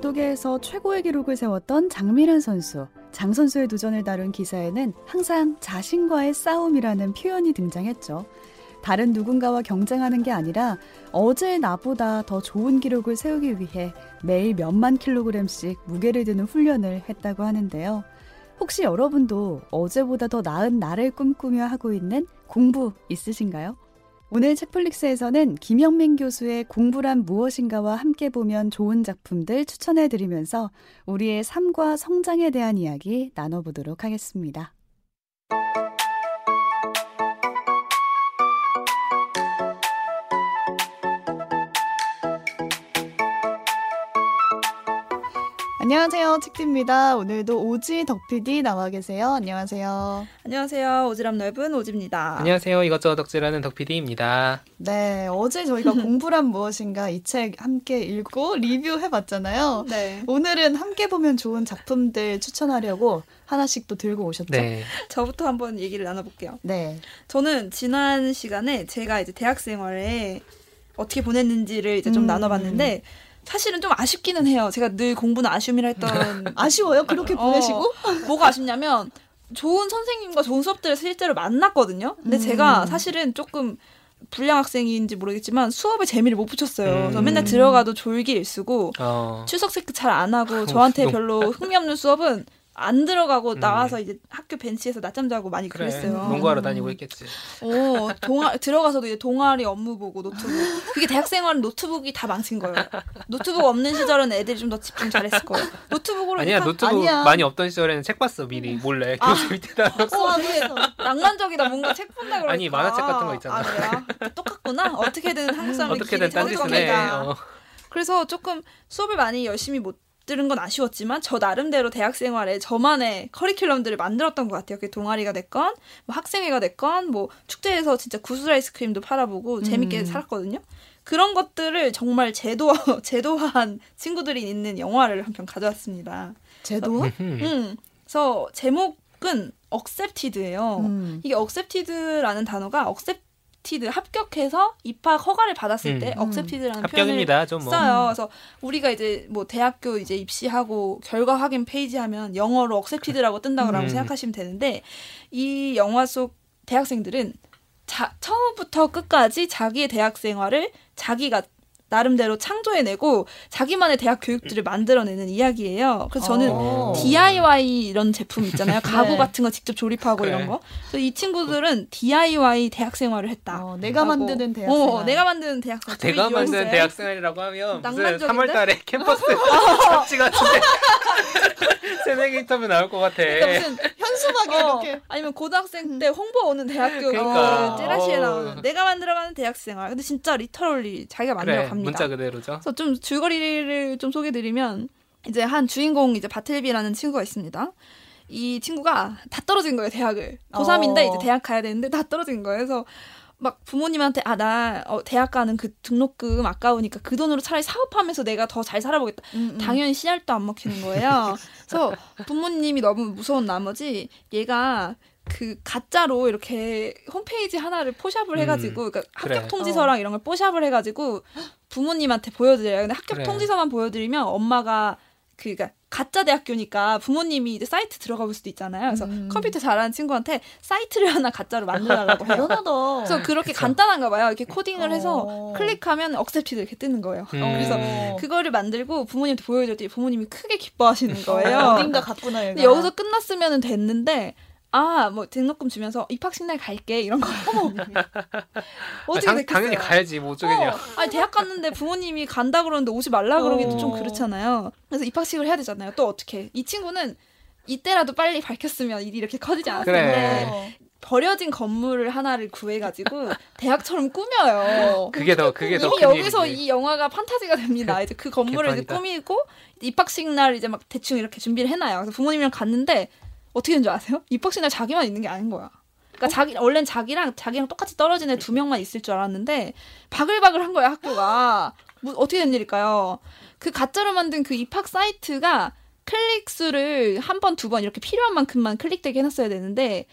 역도계에서 최고의 기록을 세웠던 장미란 선수. 장 선수의 도전을 다룬 기사에는 항상 자신과의 싸움이라는 표현이 등장했죠. 다른 누군가와 경쟁하는 게 아니라 어제 나보다 더 좋은 기록을 세우기 위해 매일 몇만 킬로그램씩 무게를 드는 훈련을 했다고 하는데요. 혹시 여러분도 어제보다 더 나은 나를 꿈꾸며 하고 있는 공부 있으신가요? 오늘 책플릭스에서는 김영민 교수의 공부란 무엇인가와 함께 보면 좋은 작품들 추천해 드리면서 우리의 삶과 성장에 대한 이야기 나눠보도록 하겠습니다. 안녕하세요. 책디입니다. 오늘도 오지 덕PD 나와 계세요. 안녕하세요. 안녕하세요. 오지랖 넓은 오지입니다. 안녕하세요. 이것저것 덕질하는 덕PD입니다. 네, 어제 저희가 공부란 무엇인가 이 책 함께 읽고 리뷰해봤잖아요. 네. 오늘은 함께 보면 좋은 작품들 추천하려고 하나씩 또 들고 오셨죠? 네. 저부터 한번 얘기를 나눠볼게요. 네. 저는 지난 시간에 제가 이제 대학 생활에 어떻게 보냈는지를 이제 좀 음. 나눠봤는데 사실은 좀 아쉽기는 해요. 제가 늘 공부는 아쉬움이라 했던 아쉬워요. 그렇게 어, 보내시고 어, 뭐가 아쉽냐면 좋은 선생님과 좋은 수업들을 실제로 만났거든요. 근데 음. 제가 사실은 조금 불량 학생인지 모르겠지만 수업에 재미를 못 붙였어요. 음. 그래서 맨날 들어가도 졸기 쓰고 어. 출석 체크 잘 안 하고 저한테 별로 흥미 없는 수업은 안 들어가고 음. 나와서 이제 학교 벤치에서 낮잠 자고 많이 그래, 그랬어요. 농구하러 다니고 있겠지. 오, 동아 들어가서도 이제 동아리 업무 보고 노트북. 그게 대학생활은 노트북이 다 망친 거예요. 노트북 없는 시절은 애들이 좀 더 집중 잘했을 거예요. 노트북으로 아니야 노트북 아니야. 많이 없던 시절에는 책 봤어 미리 몰래 아. 교실 밑에 달아서. 어, 낭만적이다 뭔가 책 본다 그러니까. 아니 만화책 같은 거 있잖아. 아, 똑같구나. 어떻게든 한국 사람이 어떻게든 딴짓은 어. 그래서 조금 수업을 많이 열심히 못 들은 건 아쉬웠지만 저 나름대로 대학 생활에 저만의 커리큘럼들을 만들었던 것 같아요. 그 동아리가 됐건 뭐 학생회가 됐건 뭐 축제에서 진짜 구슬 아이스크림도 팔아보고 재밌게 음. 살았거든요. 그런 것들을 정말 제도 제도화한 친구들이 있는 영화를 한 편 가져왔습니다. 제도화? 음. 그래서 제목은 억셉티드예요. 음. 이게 억셉티드라는 단어가 억셉 accepted 합격해서 입학 허가를 받았을 때 음. accepted라는 합격입니다. 표현을 뭐. 써요. 그래서 우리가 이제 뭐 대학교 이제 입시하고 결과 확인 페이지 하면 영어로 accepted라고 뜬다고 음. 생각하시면 되는데 이 영화 속 대학생들은 자, 처음부터 끝까지 자기의 대학 생활을 자기가 나름대로 창조해내고 자기만의 대학 교육들을 만들어내는 이야기예요. 그래서 저는 오. 어. DIY 이런 제품 있잖아요. 가구 네. 같은 거 직접 조립하고 그래. 이런 거. 그래서 이 친구들은 DIY 대학 생활을 했다. 어, 내가 만드는 대학 생활. 어, 내가 만드는 대학 생활. 내가 만드는 대학 생활이라고 하면 무슨 3월달에 캠퍼스 잡지 같은데 새내기 인터뷰 나올 것 같아. 그러니까 무슨 현수막에 어, 이렇게 아니면 고등학생 때 홍보 오는 대학교 그러니까. 찌라시에 어. 나오는 내가 만들어가는 대학 생활. 근데 진짜 리터럴리 자기가 만들어 그래. 합니다. 문자 그대로죠. 그래서 좀 줄거리를 좀 소개드리면 이제 한 주인공 이제 바틀비라는 친구가 있습니다. 이 친구가 다 떨어진 거예요 대학을 고3인데 어. 이제 대학 가야 되는데 다 떨어진 거예요. 그래서 막 부모님한테 아 나 어, 대학 가는 그 등록금 아까우니까 그 돈으로 차라리 사업하면서 내가 더 잘 살아보겠다. 음, 음. 당연히 씨알도 안 먹히는 거예요. 그래서 부모님이 너무 무서운 나머지 얘가 그 가짜로 이렇게 홈페이지 하나를 포샵을 음, 해가지고 그러니까 그래. 합격 통지서랑 어. 이런 걸 포샵을 해가지고 부모님한테 보여드려요. 근데 합격 그래. 통지서만 보여드리면 엄마가 그, 그니까 가짜 대학교니까 부모님이 이제 사이트 들어가 볼 수도 있잖아요. 그래서 음. 컴퓨터 잘하는 친구한테 사이트를 하나 가짜로 만들어달라고 해요. 대단하다. 그래서 그렇게 그쵸. 간단한가 봐요. 이렇게 코딩을 해서 어. 클릭하면 accepted 이렇게 뜨는 거예요. 음. 그래서 그거를 만들고 부모님한테 보여줬더니 부모님이 크게 기뻐하시는 거예요. 어딘가 갔구나, 얘가. 여기서 끝났으면 됐는데 아, 뭐 등록금 주면서 입학식 날 갈게 이런 거. 어머. 어떻게 아, 당, 당연히 가야지 뭐 어쩌겠냐. 어, 아니 대학 갔는데 부모님이 간다 그러는데 오지 말라 그러기도 어. 좀 그렇잖아요. 그래서 입학식을 해야 되잖아요. 또 어떻게? 이 친구는 이때라도 빨리 밝혔으면 일이 이렇게 커지지 않았을 텐데 그래. 버려진 건물을 하나를 구해가지고 대학처럼 꾸며요. 그게 더 그게 더 이미 여기서 일이지. 이 영화가 판타지가 됩니다. 이제 그 건물을 이제 꾸미고 입학식 날 이제 막 대충 이렇게 준비를 해놔요. 그래서 부모님이랑 갔는데 어떻게 된 줄 아세요? 입학식 날 자기만 있는 게 아닌 거야. 그러니까 어? 자기 원래는 자기랑 자기랑 똑같이 떨어진 애 두 명만 있을 줄 알았는데 바글바글한 거야 학교가. 뭐 어떻게 된 일일까요? 그 가짜로 만든 그 입학 사이트가 클릭 수를 한 번, 두 번 이렇게 필요한 만큼만 클릭되게 해놨어야 되는데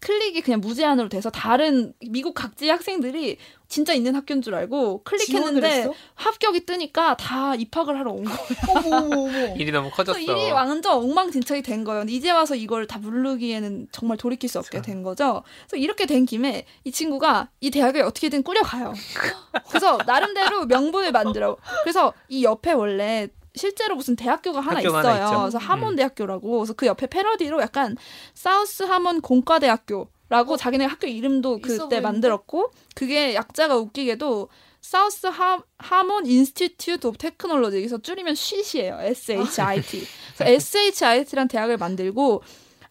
클릭이 그냥 무제한으로 돼서 다른 미국 각지 학생들이 진짜 있는 학교인 줄 알고 클릭했는데 합격이 뜨니까 다 입학을 하러 온 거예요. 일이 너무 커졌어. 일이 완전 엉망진창이 된 거예요. 이제 와서 이걸 다 부르기에는 정말 돌이킬 수 없게 된 거죠. 그래서 이렇게 된 김에 이 친구가 이 대학을 어떻게든 꾸려가요. 그래서 나름대로 명분을 만들어. 그래서 이 옆에 원래 실제로 무슨 대학교가 하나 있어요. 하나 그래서 하몬 음. 대학교라고. 그래서 그 옆에 패러디로 약간 South Harmon 공과대학교라고 어? 자기네 학교 이름도 그때 만들었고 그게 약자가 웃기게도 South Har, Harmon Institute of Technology 여기서 줄이면 shit이에요. SHIT. 그래서 SHIT란 대학을 만들고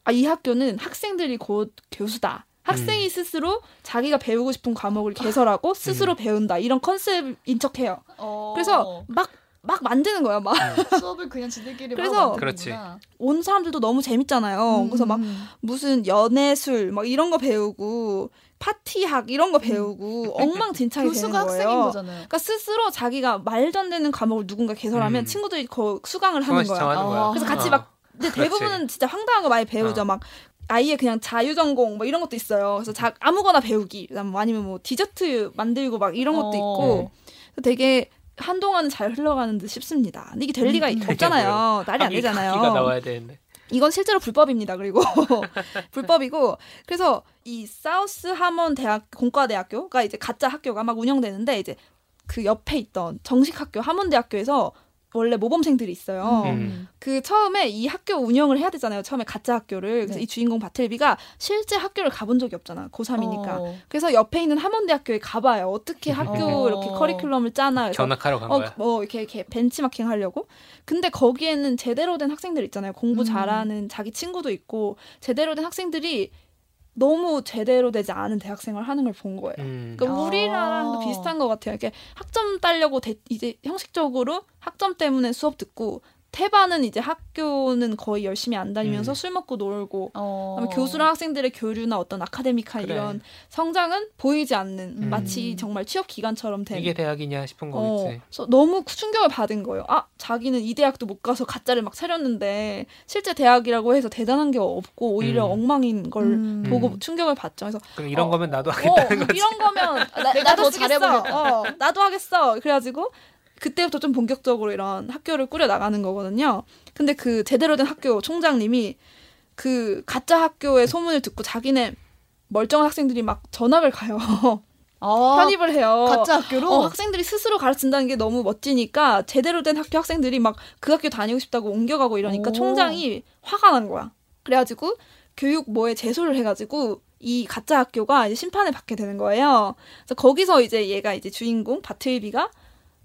아, 이 학교는 학생들이 곧 교수다. 학생이 음. 스스로 자기가 배우고 싶은 과목을 개설하고 스스로 음. 배운다 이런 컨셉인 척해요. 어. 그래서 막 막 만드는 거야, 막. 네. 수업을 그냥 지들끼리 그래서 그렇지. 온 사람들도 너무 재밌잖아요. 음. 그래서 막 무슨 연애술 막 이런 거 배우고 파티학 이런 거 음. 배우고 엉망진창이 되는 거예요. 그러니까 스스로 자기가 말도 안 되는 과목을 누군가 개설하면 음. 친구들이 거 수강을 하는 거야. 거야. 그래서 같이 막 근데 대부분은 진짜 황당한 거 많이 배우죠. 어. 막 아예 그냥 자유 전공 뭐 이런 것도 있어요. 그래서 자, 아무거나 배우기, 뭐 아니면 뭐 디저트 만들고 막 이런 것도 어. 있고 되게 한동안은 잘 흘러가는 듯 싶습니다. 이게 될 음, 리가 음, 없잖아요. 날이 안 되잖아요. 나와야 되는데. 이건 실제로 불법입니다. 그리고 불법이고 그래서 이 사우스 하몬 대학 공과대학교가 이제 가짜 학교가 막 운영되는데 이제 그 옆에 있던 정식 학교 하몬 대학교에서 원래 모범생들이 있어요. 음. 그 처음에 이 학교 운영을 해야 되잖아요. 처음에 가짜 학교를. 그래서 네. 이 주인공 바틀비가 실제 학교를 가본 적이 없잖아. 고3이니까. 어. 그래서 옆에 있는 함원대학교에 가봐요. 어떻게 학교 어. 이렇게 커리큘럼을 짜나. 견학하러 간 어, 거야. 뭐 이렇게, 이렇게 벤치마킹 하려고. 근데 거기에는 제대로 된 학생들 있잖아요. 공부 음. 잘하는 자기 친구도 있고 제대로 된 학생들이 너무 제대로 되지 않은 대학생활 하는 걸 본 거예요. 음. 그러니까 우리나라랑도 아. 비슷한 것 같아요. 이렇게 학점 따려고 대, 이제 형식적으로 학점 때문에 수업 듣고 태반은 이제 학교는 거의 열심히 안 다니면서 음. 술 먹고 놀고 어. 교수랑 학생들의 교류나 어떤 아카데미카 그래. 이런 성장은 보이지 않는 음. 마치 정말 취업 기간처럼 된 이게 대학이냐 싶은 거겠지. 어. 그래서 너무 충격을 받은 거예요. 아 자기는 이 대학도 못 가서 가짜를 막 차렸는데 실제 대학이라고 해서 대단한 게 없고 오히려 음. 엉망인 걸 음. 보고 충격을 받죠. 그래서 그럼 이런 어, 거면 나도 하겠다는 어, 거지. 이런 거면 나, 나도 잘해보겠어. 어, 나도 하겠어. 그래가지고 그때부터 좀 본격적으로 이런 학교를 꾸려 나가는 거거든요. 근데 그 제대로 된 학교 총장님이 그 가짜 학교의 소문을 듣고 자기네 멀쩡한 학생들이 막 전학을 가요. 아, 편입을 해요. 가짜 학교로? 어, 학생들이 스스로 가르친다는 게 너무 멋지니까 제대로 된 학교 학생들이 막 그 학교 다니고 싶다고 옮겨가고 이러니까 오. 총장이 화가 난 거야. 그래가지고 교육 뭐에 제소를 해가지고 이 가짜 학교가 이제 심판을 받게 되는 거예요. 그래서 거기서 이제 얘가 이제 주인공 바틀비가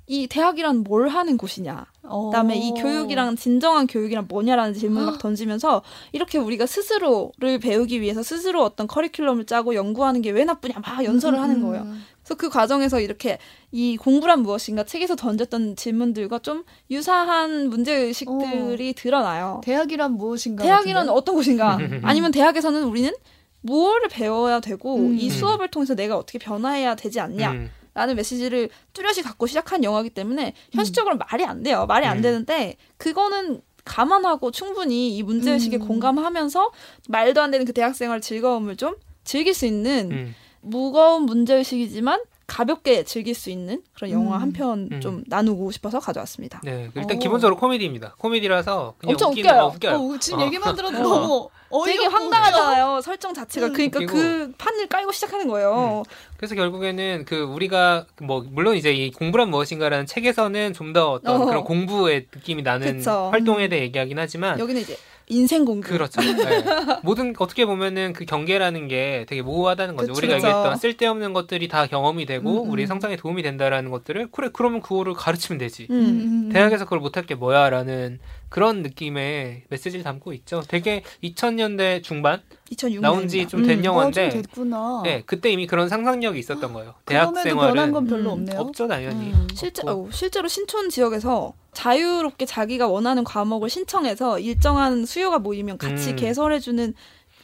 이 대학이란 뭘 하는 곳이냐. 그다음에 이 교육이랑 진정한 교육이란 뭐냐라는 질문을 막 던지면서 이렇게 우리가 스스로를 배우기 위해서 스스로 어떤 커리큘럼을 짜고 연구하는 게 왜 나쁘냐 막 연설을 하는 거예요. 음. 그래서 그 과정에서 이렇게 이 공부란 무엇인가 책에서 던졌던 질문들과 좀 유사한 문제 의식들이 어. 드러나요. 대학이란 무엇인가? 대학이란 어떤 곳인가? 아니면 대학에서는 우리는 무엇을 배워야 되고 음. 이 수업을 통해서 내가 어떻게 변화해야 되지 않냐? 음. 라는 메시지를 뚜렷이 갖고 시작한 영화이기 때문에 현실적으로 음. 말이 안 돼요. 말이 안 음. 되는데 그거는 감안하고 충분히 이 문제의식에 음. 공감하면서 말도 안 되는 그 대학생활 즐거움을 좀 즐길 수 있는 음. 무거운 문제의식이지만 가볍게 즐길 수 있는 그런 영화 음. 한편 좀 음. 나누고 싶어서 가져왔습니다. 네, 일단 오. 기본적으로 코미디입니다. 코미디라서 그냥 엄청 웃기는, 웃겨요. 웃겨요. 어, 지금 어. 얘기만 들어도 너무 되게 황당하잖아요. 설정 자체가. 음. 그러니까 그 판을 깔고 시작하는 거예요. 음. 그래서 결국에는 그 우리가 뭐 물론 이제 이 공부란 무엇인가라는 책에서는 좀 더 어떤 어. 그런 공부의 느낌이 나는 그쵸. 활동에 대해 얘기하긴 하지만 여기는 이제 인생 공부. 그렇죠. 네. 모든 어떻게 보면은 그 경계라는 게 되게 모호하다는 거죠. 그쵸. 우리가 얘기했던 쓸데없는 것들이 다 경험이 되고 음, 음. 우리 성장에 도움이 된다라는 것들을 그래 그러면 그거를 가르치면 되지. 음, 음, 음. 대학에서 그걸 못할 게 뭐야라는 그런 느낌의 메시지를 담고 있죠. 되게 2000년대 중반 2006년 나온 지 좀된 영화인데 어, 네, 그때 이미 그런 상상력이 있었던 거예요. 대학 생활은 변한 건 별로 없네요. 없죠, 당연히. 실제 어, 실제로 신촌 지역에서 자유롭게 자기가 원하는 과목을 신청해서 일정한 수요가 모이면 같이 음. 개설해주는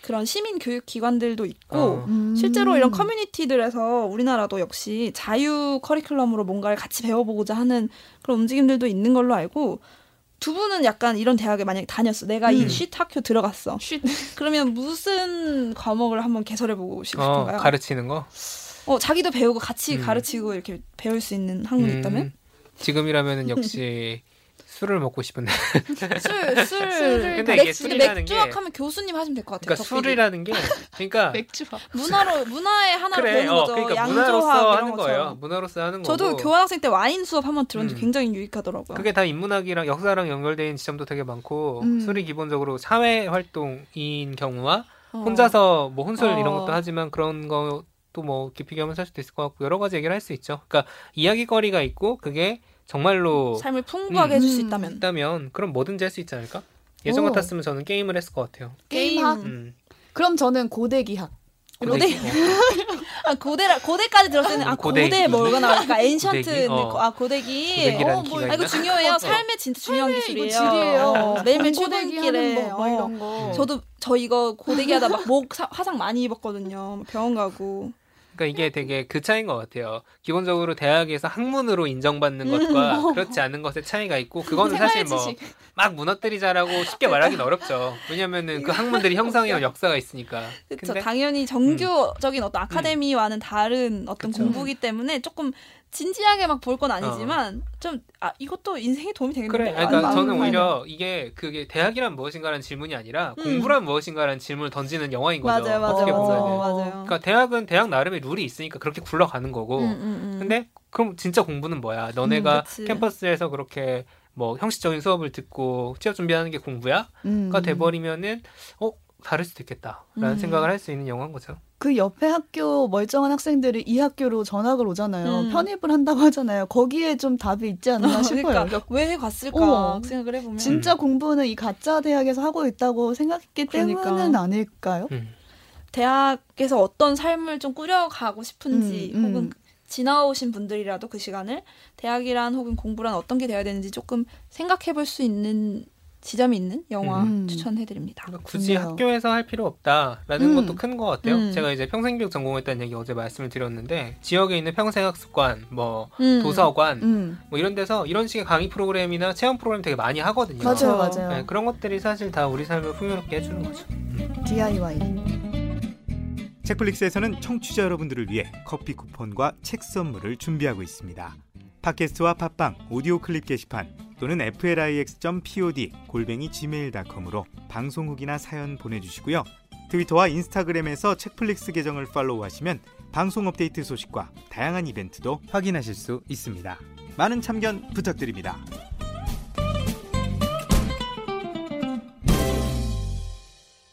그런 시민 교육 기관들도 있고 어. 음. 실제로 이런 커뮤니티들에서 우리나라도 역시 자유 커리큘럼으로 뭔가를 같이 배워보고자 하는 그런 움직임들도 있는 걸로 알고 두 분은 약간 이런 대학에 만약에 다녔어. 내가 음. 이쉿 학교 들어갔어. 쉿. 그러면 무슨 과목을 한번 개설해보고 싶으신가요? 어, 가르치는 거? 어, 자기도 배우고 같이 음. 가르치고 이렇게 배울 수 있는 학문이 음. 있다면? 지금이라면은 역시 술을 먹고 싶은데. 술, 술. 근데 맥, 이게 술이라는 맥주학 하면 교수님 하시면 될 것 같아요. 그러니까 술이라는 게, 그러니까 맥주학. 문화로 문화의 하나로 그래, 배우는 어, 거죠. 그러니까 문화로서 하는 거예요. 문화로서 하는 거고. 저도 교환학생 때 와인 수업 한번 들었는데 음. 굉장히 유익하더라고요. 그게 다 인문학이랑 역사랑 있는 지점도 되게 많고, 음. 술이 기본적으로 사회 활동인 경우와 어. 혼자서 뭐 혼술 어. 이런 것도 하지만 그런 거. 또뭐 깊이 겸해서 할 수도 있을 것 같고 여러 가지 얘기를 할 수 있죠. 그러니까 이야기거리가 있고 그게 정말로 삶을 풍부하게 음, 해줄 수 있다면. 있다면 그럼 뭐든지 할 수 있지 않을까? 예전 오. 같았으면 저는 게임을 했을 것 같아요. 게임학. 음. 그럼 저는 고대기학. 고대 아 고대라 고대까지 들었을 때는 아 고대, 고대 뭐가 나올까? 엔션트 어. 아 고대기. 어, 뭐, 아, 이거 중요해요. 삶에 진짜 중요한 기술이에요. 질이에요. 어, 매일매일 출근길에. 뭐, 뭐 이런 거. 저도 저 이거 고데기 하다 막 목 화상 많이 입었거든요. 병원 가고 그러니까 이게 되게 그 차이인 것 같아요. 기본적으로 대학에서 학문으로 인정받는 것과 음. 그렇지 않은 것의 차이가 있고 그거는 사실 뭐 막 무너뜨리자라고 쉽게 말하기는 어렵죠. 왜냐면은 그 학문들이 형성해온 역사가 있으니까. 그렇죠. 당연히 정규적인 음. 어떤 아카데미와는 다른 어떤 그쵸. 공부기 때문에 조금 진지하게 막 볼 건 아니지만 어. 좀 아 이것도 인생에 도움이 되겠는데. 그래. 그러니까 저는 오히려 이게 그게 대학이란 무엇인가라는 질문이 아니라 음. 공부란 무엇인가라는 질문을 던지는 영화인 거죠. 맞아요, 맞아요, 어떻게 보면. 맞아요, 맞아요. 그러니까 대학은 대학 나름의 룰이 있으니까 그렇게 굴러가는 거고. 음, 음, 음. 근데 그럼 진짜 공부는 뭐야? 너네가 음, 캠퍼스에서 그렇게 뭐 형식적인 수업을 듣고 취업 준비하는 게 공부야?가 음. 돼버리면은 어 다를 수도 있겠다라는 생각을 할 수 있는 영화인 거죠. 그 옆에 학교 멀쩡한 학생들이 이 학교로 전학을 오잖아요. 음. 편입을 한다고 하잖아요. 거기에 좀 답이 있지 않나 어, 싶어요. 그러니까 왜 갔을까 어, 생각을 해보면 진짜 공부는 이 가짜 대학에서 하고 있다고 생각했기 그러니까. 때문은 아닐까요? 음. 대학에서 어떤 삶을 좀 꾸려가고 싶은지 음, 음. 혹은 지나오신 분들이라도 그 시간을 대학이란 혹은 공부란 어떤 게 돼야 되는지 조금 생각해 볼 수 있는 지점이 있는 영화 음. 추천해드립니다. 그러니까 굳이 좋네요. 학교에서 할 필요 없다라는 음. 것도 큰 것 같아요. 음. 제가 이제 평생교육 전공했다는 얘기 어제 말씀을 드렸는데 지역에 있는 평생학습관, 뭐 음. 도서관, 음. 뭐 이런 데서 이런 식의 강의 프로그램이나 체험 프로그램 되게 많이 하거든요. 맞아요, 맞아요. 네, 그런 것들이 사실 다 우리 삶을 풍요롭게 해주는 거죠. DIY. 책플릭스에서는 청취자 여러분들을 위해 커피 쿠폰과 책 선물을 준비하고 있습니다. 팟캐스트와 팟빵, 오디오 클립 게시판 또는 flix.pod 골뱅이 gmail.com으로 방송 후기나 사연 보내주시고요. 트위터와 인스타그램에서 책플릭스 계정을 팔로우하시면 방송 업데이트 소식과 다양한 이벤트도 확인하실 수 있습니다. 많은 참견 부탁드립니다.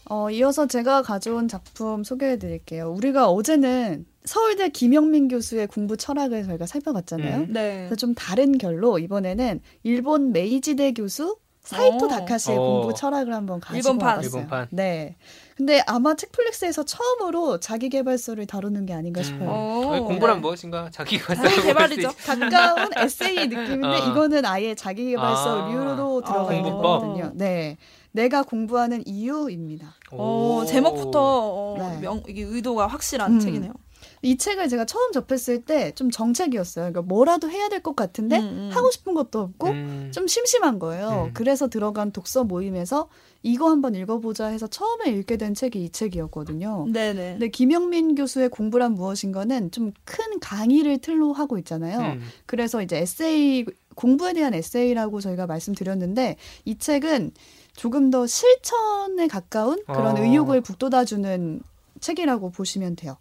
어, 이어서 제가 가져온 작품 소개해 드릴게요. 우리가 어제는 서울대 김영민 교수의 공부 철학을 저희가 살펴봤잖아요. 음. 네. 그래서 좀 다른 결로 이번에는 일본 메이지대 교수 사이토 오. 다카시의 오. 공부 철학을 한번 가지고 와봤어요. 일본판. 네. 근데 아마 책플릭스에서 처음으로 자기 개발서를 다루는 게 아닌가 음. 싶어요. 음. 공부란 네. 무엇인가? 자기 개발서. 자기 개발이죠. 가까운 에세이 느낌인데 어. 이거는 아예 자기 개발서류로 아. 들어가 있는 거거든요. 네. 내가 공부하는 이유입니다. 오, 제목부터 어, 네. 명, 이게 의도가 확실한 음. 책이네요. 이 책을 제가 처음 접했을 때 좀 정책이었어요. 그러니까 뭐라도 해야 될 것 같은데 음, 음. 하고 싶은 것도 없고 음. 좀 심심한 거예요. 음. 그래서 들어간 독서 모임에서 이거 한번 읽어보자 해서 처음에 읽게 된 책이 이 책이었거든요. 네네. 근데 김영민 교수의 공부란 무엇인가는 좀 큰 강의를 틀로 하고 있잖아요. 음. 그래서 이제 에세이 공부에 대한 에세이라고 저희가 말씀드렸는데 이 책은 조금 더 실천에 가까운 그런 어. 의욕을 북돋아주는 책이라고 보시면 돼요.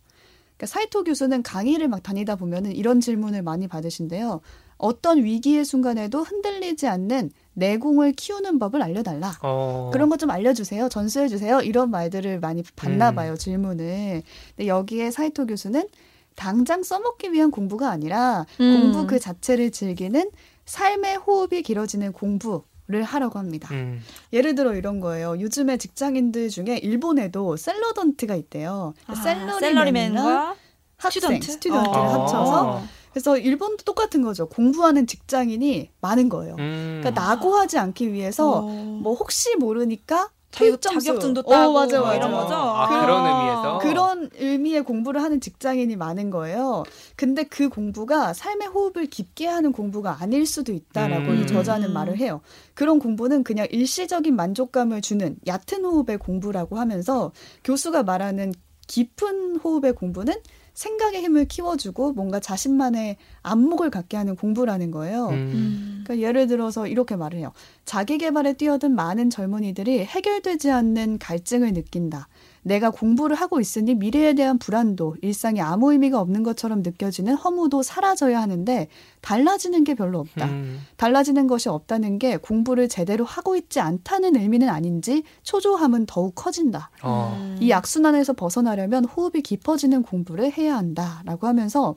그러니까 사이토 교수는 강의를 막 다니다 보면은 이런 질문을 많이 받으신데요. 어떤 위기의 순간에도 흔들리지 않는 내공을 키우는 법을 알려달라. 어. 그런 것 좀 알려주세요. 전수해주세요. 이런 말들을 많이 받나 음. 봐요, 음. 질문을. 근데 여기에 사이토 교수는 당장 써먹기 위한 공부가 아니라 음. 공부 그 자체를 즐기는 삶의 호흡이 길어지는 공부. 를 하라고 합니다. 음. 예를 들어 이런 거예요. 요즘에 직장인들 중에 일본에도 샐러던트가 있대요. 아, 샐러리맨과 학생, student? student를 어. 합쳐서 그래서 일본도 똑같은 거죠. 공부하는 직장인이 많은 거예요. 음. 그러니까 낙오하지 않기 위해서 어. 뭐 혹시 모르니까 자격, 자격증도 따고 어, 맞아, 맞아. 이런 거죠. 아, 그, 런 의미에서 그런 의미의 공부를 하는 직장인이 많은 거예요. 근데 그 공부가 삶의 호흡을 깊게 하는 공부가 아닐 수도 있다라고 음. 이 저자는 말을 해요. 그런 공부는 그냥 일시적인 만족감을 주는 얕은 호흡의 공부라고 하면서 교수가 말하는 깊은 호흡의 공부는 생각의 힘을 키워주고 뭔가 자신만의 안목을 갖게 하는 공부라는 거예요. 음. 그러니까 예를 들어서 이렇게 말을 해요. 자기 개발에 뛰어든 많은 젊은이들이 해결되지 않는 갈증을 느낀다. 내가 공부를 하고 있으니 미래에 대한 불안도 일상에 아무 의미가 없는 것처럼 느껴지는 허무도 사라져야 하는데 달라지는 게 별로 없다. 음. 달라지는 것이 없다는 게 공부를 제대로 하고 있지 않다는 의미는 아닌지 초조함은 더욱 커진다. 어. 이 악순환에서 벗어나려면 호흡이 깊어지는 공부를 해야 한다라고 하면서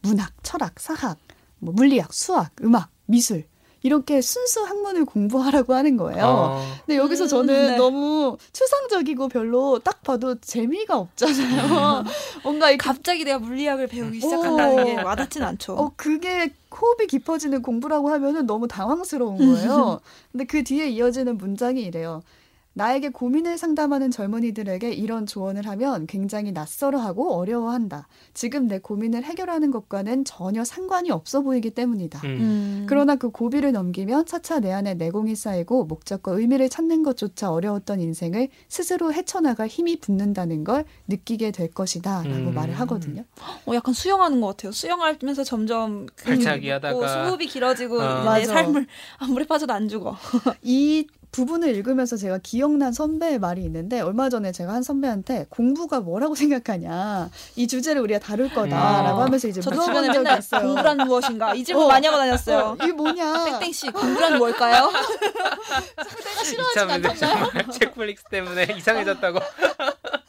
문학, 철학, 사학, 뭐 물리학, 수학, 음악, 미술 이렇게 순수 학문을 공부하라고 하는 거예요. 어. 근데 여기서 저는 음, 네. 너무 추상적이고 별로 딱 봐도 재미가 없잖아요. 뭔가 갑자기 내가 물리학을 배우기 시작한다는 어. 게 와닿진 않죠. 어, 그게 호흡이 깊어지는 공부라고 하면은 너무 당황스러운 거예요. 근데 그 뒤에 이어지는 문장이 이래요. 나에게 고민을 상담하는 젊은이들에게 이런 조언을 하면 굉장히 낯설어하고 어려워한다. 지금 내 고민을 해결하는 것과는 전혀 상관이 없어 보이기 때문이다. 음. 음. 그러나 그 고비를 넘기면 차차 내 안에 내공이 쌓이고 목적과 의미를 찾는 것조차 어려웠던 인생을 스스로 헤쳐나갈 힘이 붙는다는 걸 느끼게 될 것이다. 라고 음. 말을 하거든요. 어, 약간 수영하는 것 같아요. 수영하면서 점점 발차기 하다가 수급이 길어지고 어. 내 삶을 아, 물에 빠져도 안 죽어. 이 부분을 읽으면서 제가 기억난 선배의 말이 있는데 얼마 전에 제가 한 선배한테 공부가 뭐라고 생각하냐 이 주제를 우리가 다룰 거다라고 아. 하면서 이제 저도 주변에 맨날 있어요. 공부란 무엇인가 이 질문 어, 많이 하고 다녔어요. 어, 이게 뭐냐? 땡땡 씨 공부란 뭘까요? 내가 싫어하지 않잖아요. 책플릭스 때문에 이상해졌다고.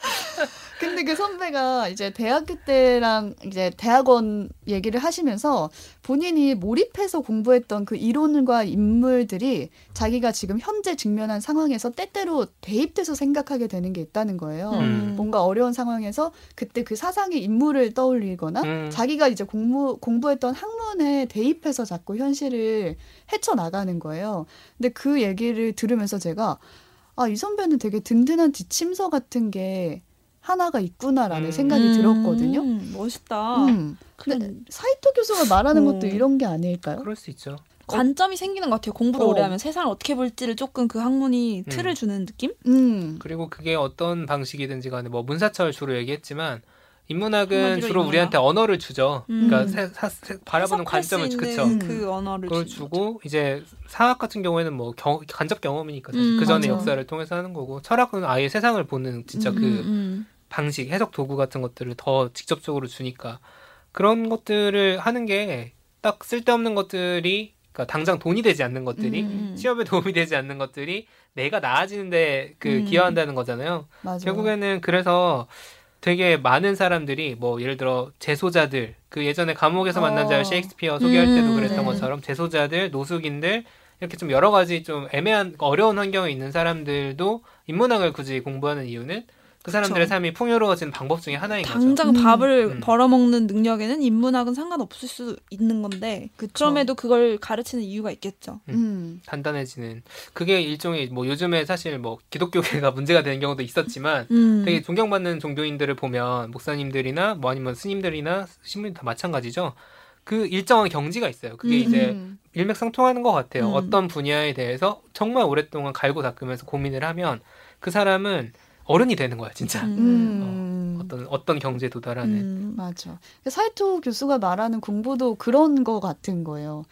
근데 그 선배가 이제 대학교 때랑 이제 대학원 얘기를 하시면서 본인이 몰입해서 공부했던 그 이론과 인물들이 자기가 지금 현재 직면한 상황에서 때때로 대입돼서 생각하게 되는 게 있다는 거예요. 음. 뭔가 어려운 상황에서 그때 그 사상의 인물을 떠올리거나 음. 자기가 이제 공부 공부했던 학문에 대입해서 자꾸 현실을 헤쳐 나가는 거예요. 근데 그 얘기를 들으면서 제가 아, 이 선배는 되게 든든한 지침서 같은 게 하나가 있구나라는 음. 생각이 들었거든요. 음, 멋있다. 음. 근데 사이토 교수가 말하는 것도 어. 이런 게 아닐까요? 그럴 수 있죠. 관점이 생기는 것 같아요. 공부를 어. 오래 하면 세상을 어떻게 볼지를 조금 그 학문이 음. 틀을 주는 느낌? 음. 그리고 그게 어떤 방식이든지 간에 뭐 문사철 주로 얘기했지만 인문학은 주로 우리한테 언어를 주죠. 음. 그러니까 세, 사, 세, 바라보는 관점을 그쵸. 그 언어를 그걸 주고 이제 사학 같은 경우에는 뭐 경, 간접 경험이니까 음, 그 전의 역사를 통해서 하는 거고 철학은 아예 세상을 보는 진짜 음, 그 음, 음. 방식 해석 도구 같은 것들을 더 직접적으로 주니까 그런 것들을 하는 게 딱 쓸데없는 것들이 그러니까 당장 돈이 되지 않는 것들이 음. 취업에 도움이 되지 않는 것들이 내가 나아지는데 그 음. 기여한다는 거잖아요. 맞아. 결국에는 그래서 되게 많은 사람들이 뭐 예를 들어 재소자들 그 예전에 감옥에서 어. 만난 자를 셰익스피어 소개할 때도 음, 그랬던 네. 것처럼 재소자들 노숙인들 이렇게 좀 여러 가지 좀 애매한 어려운 환경에 있는 사람들도 인문학을 굳이 공부하는 이유는 그 사람들의 그쵸. 삶이 풍요로워지는 방법 중에 하나인 당장 거죠. 당장 밥을 음. 벌어먹는 능력에는 인문학은 상관없을 수 있는 건데 그쵸. 그럼에도 그걸 가르치는 이유가 있겠죠. 음. 음. 단단해지는 그게 일종의 뭐 요즘에 사실 뭐 기독교계가 문제가 되는 경우도 있었지만 음. 되게 존경받는 종교인들을 보면 목사님들이나 뭐 아니면 스님들이나 신부님 다 마찬가지죠. 그 일정한 경지가 있어요. 그게 음. 이제 일맥상통하는 것 같아요. 음. 어떤 분야에 대해서 정말 오랫동안 갈고 닦으면서 고민을 하면 그 사람은 어른이 되는 거야 진짜. 음. 어, 떤 어떤 경제에 도달하는. 음, 맞아. 사이토 교수가 말하는 공부도 그런 거 같은 거예요.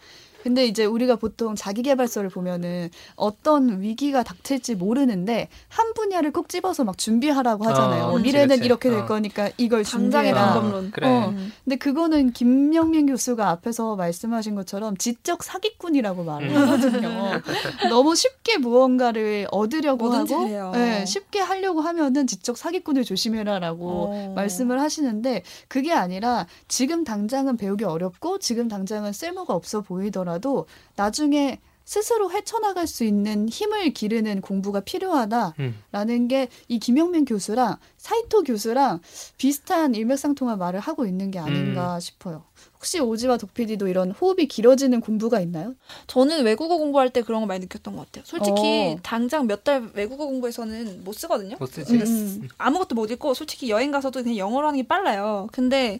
근데 이제 우리가 보통 자기개발서를 보면은 어떤 위기가 닥칠지 모르는데 한 분야를 꼭 집어서 막 준비하라고 하잖아요. 어, 미래는 그치, 이렇게 될 어. 거니까 이걸 준비해라. 어, 그래. 어. 근데 그거는 김명민 교수가 앞에서 말씀하신 것처럼 지적 사기꾼이라고 말을 음. 하거든요. 너무 쉽게 무언가를 얻으려고 하고 네, 쉽게 하려고 하면은 지적 사기꾼을 조심해라라고 어. 말씀을 하시는데 그게 아니라 지금 당장은 배우기 어렵고 지금 당장은 쓸모가 없어 보이더라. 하더라도 나중에 스스로 헤쳐나갈 수 있는 힘을 기르는 공부가 필요하다라는 음. 게이 김영민 교수랑 사이토 교수랑 비슷한 일맥상통한 말을 하고 있는 게 아닌가 음. 싶어요. 혹시 오지와 독피디도 이런 호흡이 길어지는 공부가 있나요? 저는 외국어 공부할 때 그런 거 많이 느꼈던 것 같아요. 솔직히 어. 당장 몇 달 외국어 공부에서는 못 쓰거든요. 못 쓰지. 음. 아무것도 못 읽고 솔직히 여행 가서도 그냥 영어로 하는 게 빨라요. 근데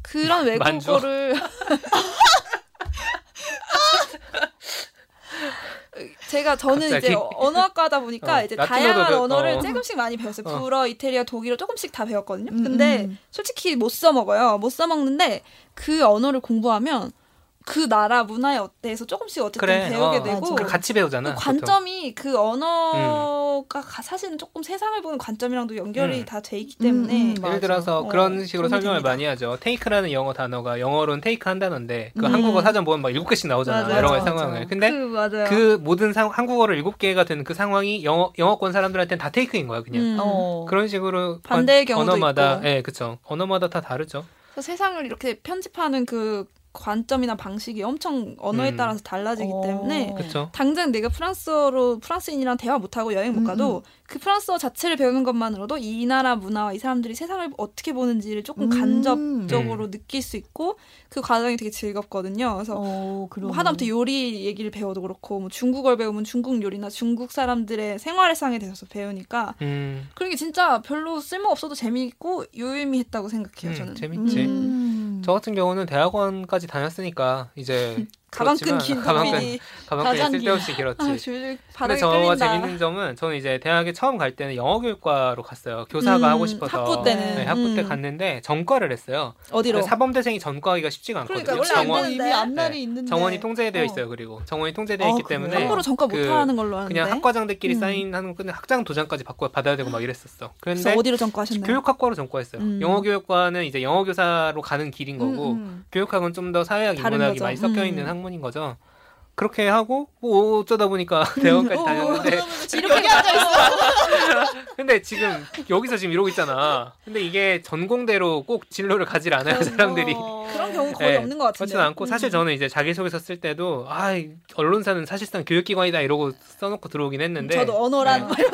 그런 외국어를 제가 저는 갑자기? 이제 언어학과다 보니까 어, 이제 다양한 배웠, 언어를 어. 조금씩 많이 배웠어요. 어. 불어, 이태리어, 독일어 조금씩 다 배웠거든요. 음, 근데 음. 솔직히 못 써먹어요. 못 써먹는데 그 언어를 공부하면 그 나라 문화에 대해서 조금씩 어쨌든 그래, 배우게 어, 되고 같이 배우잖아. 그 관점이 보통. 그 언어가 음. 사실은 조금 세상을 보는 관점이랑도 연결이 음. 다돼 있기 때문에 음, 예를 들어서 어, 그런 식으로 설명을 됩니다. 많이 하죠. 테이크라는 영어 단어가 영어로는 테이크 한다는데 그 음. 한국어 사전 보면 막 일곱 개씩 나오잖아. 맞아, 여러 가지 상황을. 근데 그, 그 모든 상, 한국어를 일곱 개가 되는 그 상황이 영어 영어권 사람들한테는 다 테이크인 거야 그냥. 음. 어. 그런 식으로 반대의 경우도 언어마다 예, 네, 그렇죠. 언어마다 다 다르죠. 세상을 이렇게 편집하는 그 관점이나 방식이 엄청 언어에 음. 따라서 달라지기 오. 어. 때문에 그쵸. 당장 내가 프랑스어로 프랑스인이랑 대화 못하고 여행 못 가도 음. 음. 그 프랑스어 자체를 배우는 것만으로도 이 나라 문화와 이 사람들이 세상을 어떻게 보는지를 조금 음. 간접적으로 음. 느낄 수 있고 그 과정이 되게 즐겁거든요. 그래서 어, 뭐 하다못해 요리 얘기를 배워도 그렇고 뭐 중국어를 배우면 중국 요리나 중국 사람들의 생활상에 대해서 배우니까 음. 그런 게 진짜 별로 쓸모 없어도 재미있고 유의미했다고 생각해요. 저는 재밌지. 저 같은 경우는 대학원까지 다녔으니까 이제 가방끈 긴 가방끈 가방끈 쓸데없이 길었지. 아, 근데 저가 재밌는 점은 저는 이제 대학에 처음 갈 때는 영어 교육과로 갔어요. 교사가 음, 하고 싶어서 학부 때는 네, 학부 음. 때 갔는데 전과를 했어요. 어디로? 사범대생이 전과하기가 쉽지가 않거든요. 그러니까 정원 이미 앞날이 네, 있는데 정원이 통제되어 어. 있어요. 그리고 정원이 통제되어 어, 있기 때문에 함부로 전과 못 그, 하는 걸로 하는데 그냥 학과장들끼리 음. 사인하는 건 학장 도장까지 받고 받아야 되고 막 이랬었어. 그런데 어디로 전과하셨나요? 교육학과로 전과했어요. 음. 영어 교육과는 이제 영어 교사로 가는 길인 거고 음, 음. 교육학은 좀 더 사회학 인문학이 많이 섞여 있는 학문 인 거죠. 그렇게 하고 뭐 어쩌다 보니까 대학원까지 다녔는데 이렇게 앉아 있어. 근데 지금 여기서 지금 이러고 있잖아. 근데 이게 전공대로 꼭 진로를 가지 않아요 사람들이. 그런 경우 거의 네, 없는 것 같은데. 그렇지 않고 사실 음. 저는 이제 자기소개서 쓸 때도 아 언론사는 사실상 교육기관이다 이러고 써놓고 들어오긴 했는데. 저도 언어란 네.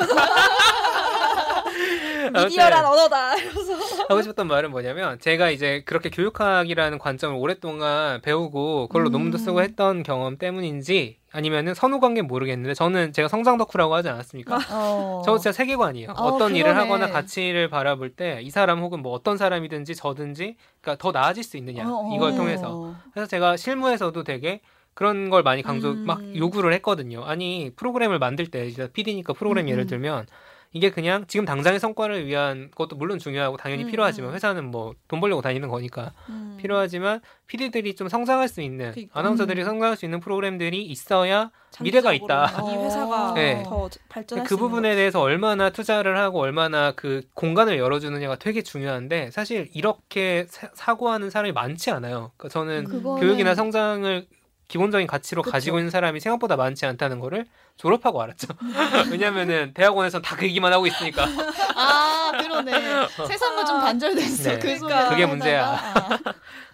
미디어란 언어다. 이러면서 하고 싶었던 말은 뭐냐면 제가 이제 그렇게 교육학이라는 관점을 오랫동안 배우고 그걸로 음. 논문도 쓰고 했던 경험 때문인지 아니면은 선후 관계 모르겠는데 저는 제가 성장 덕후라고 하지 않았습니까? 어. 저 진짜 세계관이에요. 어, 떤 일을 하거나 가치를 바라볼 때 이 사람 혹은 뭐 어떤 사람이든지 저든지 그러니까 더 나아질 수 있느냐 어, 어. 이걸 통해서 그래서 제가 실무에서도 되게 그런 걸 많이 강조 음. 막 요구를 했거든요. 아니 프로그램을 만들 때 PD니까 프로그램 음. 예를 들면 이게 그냥 지금 당장의 성과를 위한 것도 물론 중요하고 당연히 음, 필요하지만 음. 회사는 뭐 돈 벌려고 다니는 거니까 음. 필요하지만 PD들이 좀 성장할 수 있는 그러니까. 아나운서들이 음. 성장할 수 있는 프로그램들이 있어야 미래가 있다. 이 회사가 네. 더 발전할 그 부분에 대해서 얼마나 투자를 하고 얼마나 그 공간을 열어주느냐가 되게 중요한데 사실 이렇게 사, 고하는 사람이 많지 않아요. 그러니까 저는 그거는... 교육이나 성장을 기본적인 가치로 그쵸. 가지고 있는 사람이 생각보다 많지 않다는 거를 졸업하고 알았죠. 왜냐면은 대학원에서 다그 얘기만 하고 있으니까. 아, 그러네. 세상과 좀 단절됐어. 네. 그 그러니까. 그게 문제야.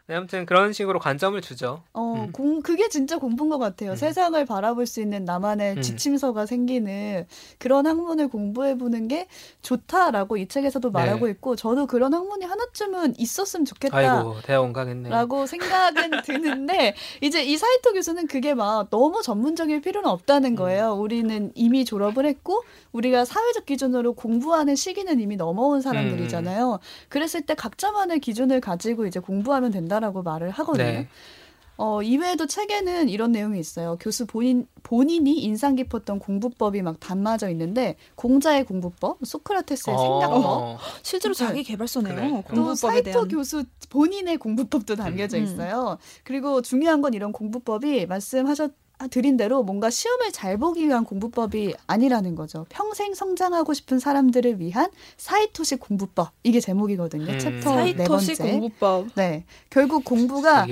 아. 네, 아무튼 그런 식으로 관점을 주죠. 어, 음. 공, 그게 진짜 공부인 것 같아요. 음. 세상을 바라볼 수 있는 나만의 음. 지침서가 생기는 그런 학문을 공부해보는 게 좋다라고 이 책에서도 말하고 네. 있고, 저도 그런 학문이 하나쯤은 있었으면 좋겠다. 아이고, 대학원 가겠네. 라고 생각은 드는데, 이제 이 사이토 교수는 그게 막 너무 전문적일 필요는 없다는 음. 거예요. 우리는 이미 졸업을 했고, 우리가 사회적 기준으로 공부하는 시기는 이미 넘어온 사람들이잖아요. 음. 그랬을 때 각자만의 기준을 가지고 이제 공부하면 된다 라고 말을 하거든요. 네. 어, 이외에도 책에는 이런 내용이 있어요. 교수 본인, 본인이 인상 깊었던 공부법이 막 담아져 있는데, 공자의 공부법, 소크라테스의 어. 생략법. 실제로 자기 개발서네요. 그래. 또 사이토 대한. 교수 본인의 공부법도 담겨져 음. 있어요. 음. 그리고 중요한 건 이런 공부법이 말씀하셨 드린 대로 뭔가 시험을 잘 보기 위한 공부법이 아니라는 거죠. 평생 성장하고 싶은 사람들을 위한 사이토식 공부법. 이게 제목이거든요. 음. 챕터 네 번째. 공부법. 네. 결국 공부가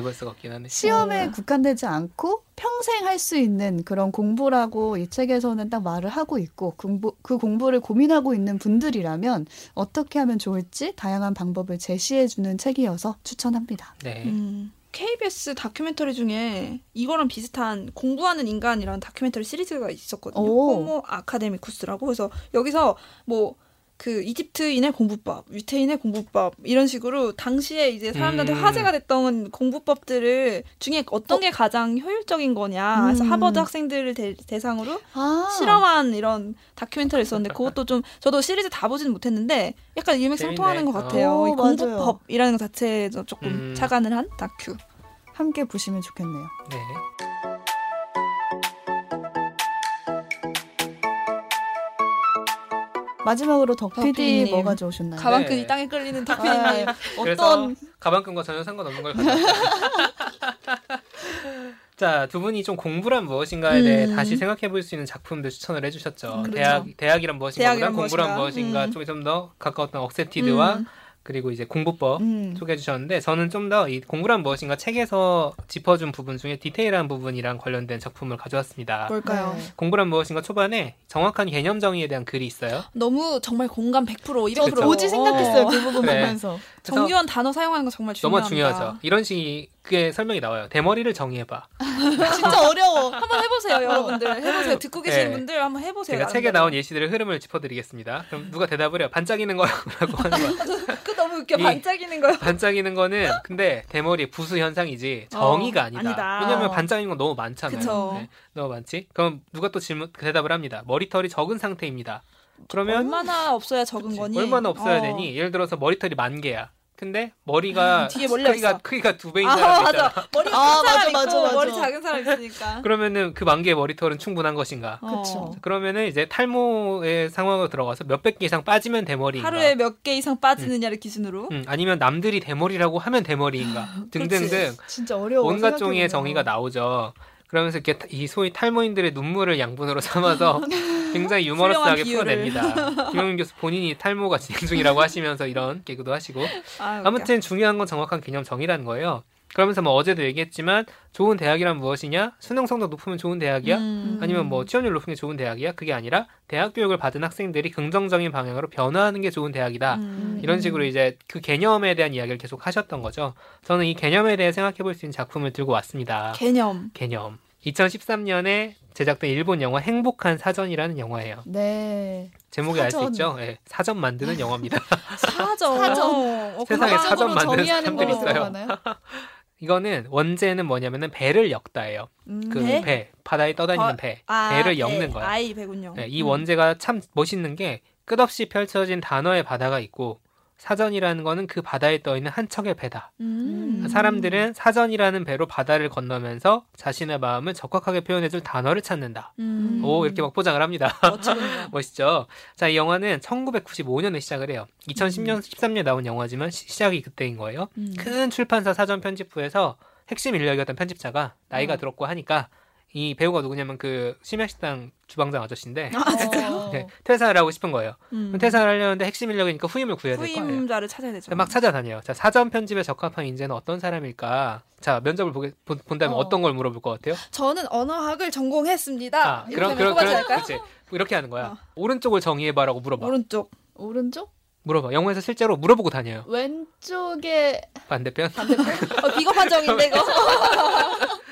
시험에 어. 국한되지 않고 평생 할 수 있는 그런 공부라고 이 책에서는 딱 말을 하고 있고 공부, 그 공부를 고민하고 있는 분들이라면 어떻게 하면 좋을지 다양한 방법을 제시해 주는 책이어서 추천합니다. 네. 음. KBS 다큐멘터리 중에 이거랑 비슷한 공부하는 인간이라는 다큐멘터리 시리즈가 있었거든요. 오. 호모 아카데미쿠스라고. 그래서 여기서 뭐 그 이집트인의 공부법, 유태인의 공부법 이런 식으로 당시에 이제 사람들한테 음. 화제가 됐던 공부법들을 중에 어떤 어? 게 가장 효율적인 거냐. 그래서 음. 하버드 학생들을 대, 상으로 아. 실험한 이런 다큐멘터리 있었는데 그것도 좀 저도 시리즈 다 보지는 못했는데 약간 일맥상통하는 것 같아요. 오, 공부법이라는 것 자체에서 조금 음. 착안을 한 다큐. 함께 보시면 좋겠네요. 네. 마지막으로 덕PD 뭐가 좋으셨나요? 가방끈이 네. 땅에 끌리는 덕PD님 아, 어떤 가방끈과 전혀 상관없는 걸. 자, 두 분이 좀 공부란 무엇인가에 대해 음. 다시 생각해 볼 수 있는 작품들 추천을 해 주셨죠. 그렇죠. 대학, 대학이란 무엇인가, 공부란 무엇인가, 음. 좀좀 더 가까웠던 억셉티드와 음. 그리고 이제 공부법 음. 소개해 주셨는데 저는 좀 더 이 공부란 무엇인가 책에서 짚어준 부분 중에 디테일한 부분이랑 관련된 작품을 가져왔습니다. 뭘까요? 네. 공부란 무엇인가 초반에 정확한 개념 정의에 대한 글이 있어요. 너무 정말 공감 100% 200% 오지 생각했어요 그 부분 네. 보면서 정교한 단어 사용하는 거 정말 중요합니다. 너무 중요하죠. 이런 식의 설명이 나와요. 대머리를 정의해봐. 진짜 어려워. 한번 해보세요, 여러분들. 해보세요. 듣고 계시는 네. 분들 한번 해보세요. 제가 책에 나온 예시들의 흐름을 짚어드리겠습니다. 그럼 누가 대답을 해요? 반짝이는 거라고 하는 거야. 그 너무 웃겨. 반짝이는 거요. 반짝이는 거는 근데 대머리 부수 현상이지 정의가 어, 아니다. 아니다. 왜냐면 반짝이는 건 너무 많잖아요. 네, 너무 많지. 그럼 누가 또 질문 대답을 합니다. 머리털이 적은 상태입니다. 그러면 얼마나 없어야 적은 그치, 거니? 얼마나 없어야 어. 되니? 예를 들어서 머리털이 만 개야. 근데 머리가 음, 뒤에 몰려 크기가 있어. 크기가 두 배인 아, 사람 맞아. 있잖아. 머리 큰 아, 사람 맞아, 있고 맞아, 머리 작은 사람 있으니까. 그러면은 그 만 개의 머리털은 충분한 것인가? 그렇죠. 그러면은 이제 탈모의 상황으로 들어가서 몇백 개 이상 빠지면 대머리인가? 하루에 몇 개 이상 빠지느냐를 음. 기준으로. 음, 아니면 남들이 대머리라고 하면 대머리인가? 등등등. 진짜 어려워. 온갖 종류의 정의가 나오죠. 그러면서 이렇게 이 소위 탈모인들의 눈물을 양분으로 삼아서 굉장히 유머러스하게 풀어냅니다. 김영민 교수 본인이 탈모가 진행 중이라고 하시면서 이런 개그도 하시고 아, 아무튼 중요한 건 정확한 개념 정의라는 거예요. 그러면서 뭐 어제도 얘기했지만 좋은 대학이란 무엇이냐? 수능 성적 높으면 좋은 대학이야? 음. 아니면 뭐 취업률 높은 게 좋은 대학이야? 그게 아니라 대학 교육을 받은 학생들이 긍정적인 방향으로 변화하는 게 좋은 대학이다. 음. 이런 식으로 이제 그 개념에 대한 이야기를 계속 하셨던 거죠. 저는 이 개념에 대해 생각해 볼 수 있는 작품을 들고 왔습니다. 개념. 개념. 2013년에 제작된 일본 영화 행복한 사전이라는 영화예요. 네. 제목이 알 수 있죠? 네, 사전 만드는 영화입니다. 사전. 사전. 어, 세상에 사전 만드는 사람들이 있어요. 이거는 원제는 뭐냐면은 배를 엮다예요. 음, 그 배? 배? 바다에 떠다니는 어, 배, 아, 배를 엮는 배. 거야. 아이 배군요. 네, 이 음. 원제가 참 멋있는 게 끝없이 펼쳐진 단어의 바다가 있고 사전이라는 거는 그 바다에 떠 있는 한 척의 배다. 음. 사람들은 사전이라는 배로 바다를 건너면서 자신의 마음을 적확하게 표현해줄 단어를 찾는다. 음. 오 이렇게 막 포장을 합니다. 멋있죠. 자, 이 영화는 1995년에 시작을 해요. 2010년, 음. 13년에 나온 영화지만 시, 작이 그때인 거예요. 음. 큰 출판사 사전 편집부에서 핵심 인력이었던 편집자가 나이가 어. 들었고 하니까 이 배우가 누구냐면 그 심야식당 주방장 아저씨인데 아, 진짜요? 네, 퇴사를 하고 싶은 거예요. 음. 퇴사를 하려는데 핵심 인력이니까 후임을 구해야 될 거예요. 후임자를 찾아야 되죠. 막 찾아다녀요. 자 사전 편집에 적합한 인재는 어떤 사람일까? 자 면접을 보게, 본다면 어. 떤걸 물어볼 것 같아요? 저는 언어학을 전공했습니다. 아, 그럼 그럼 그럼 그렇지. 이렇게 하는 거야. 어. 오른쪽을 정의해 봐라고 물어봐. 오른쪽. 오른쪽? 물어봐. 영어에서 실제로 물어보고 다녀요. 왼쪽에 반대편? 반대편? 어, 비겁한 정인데 이거.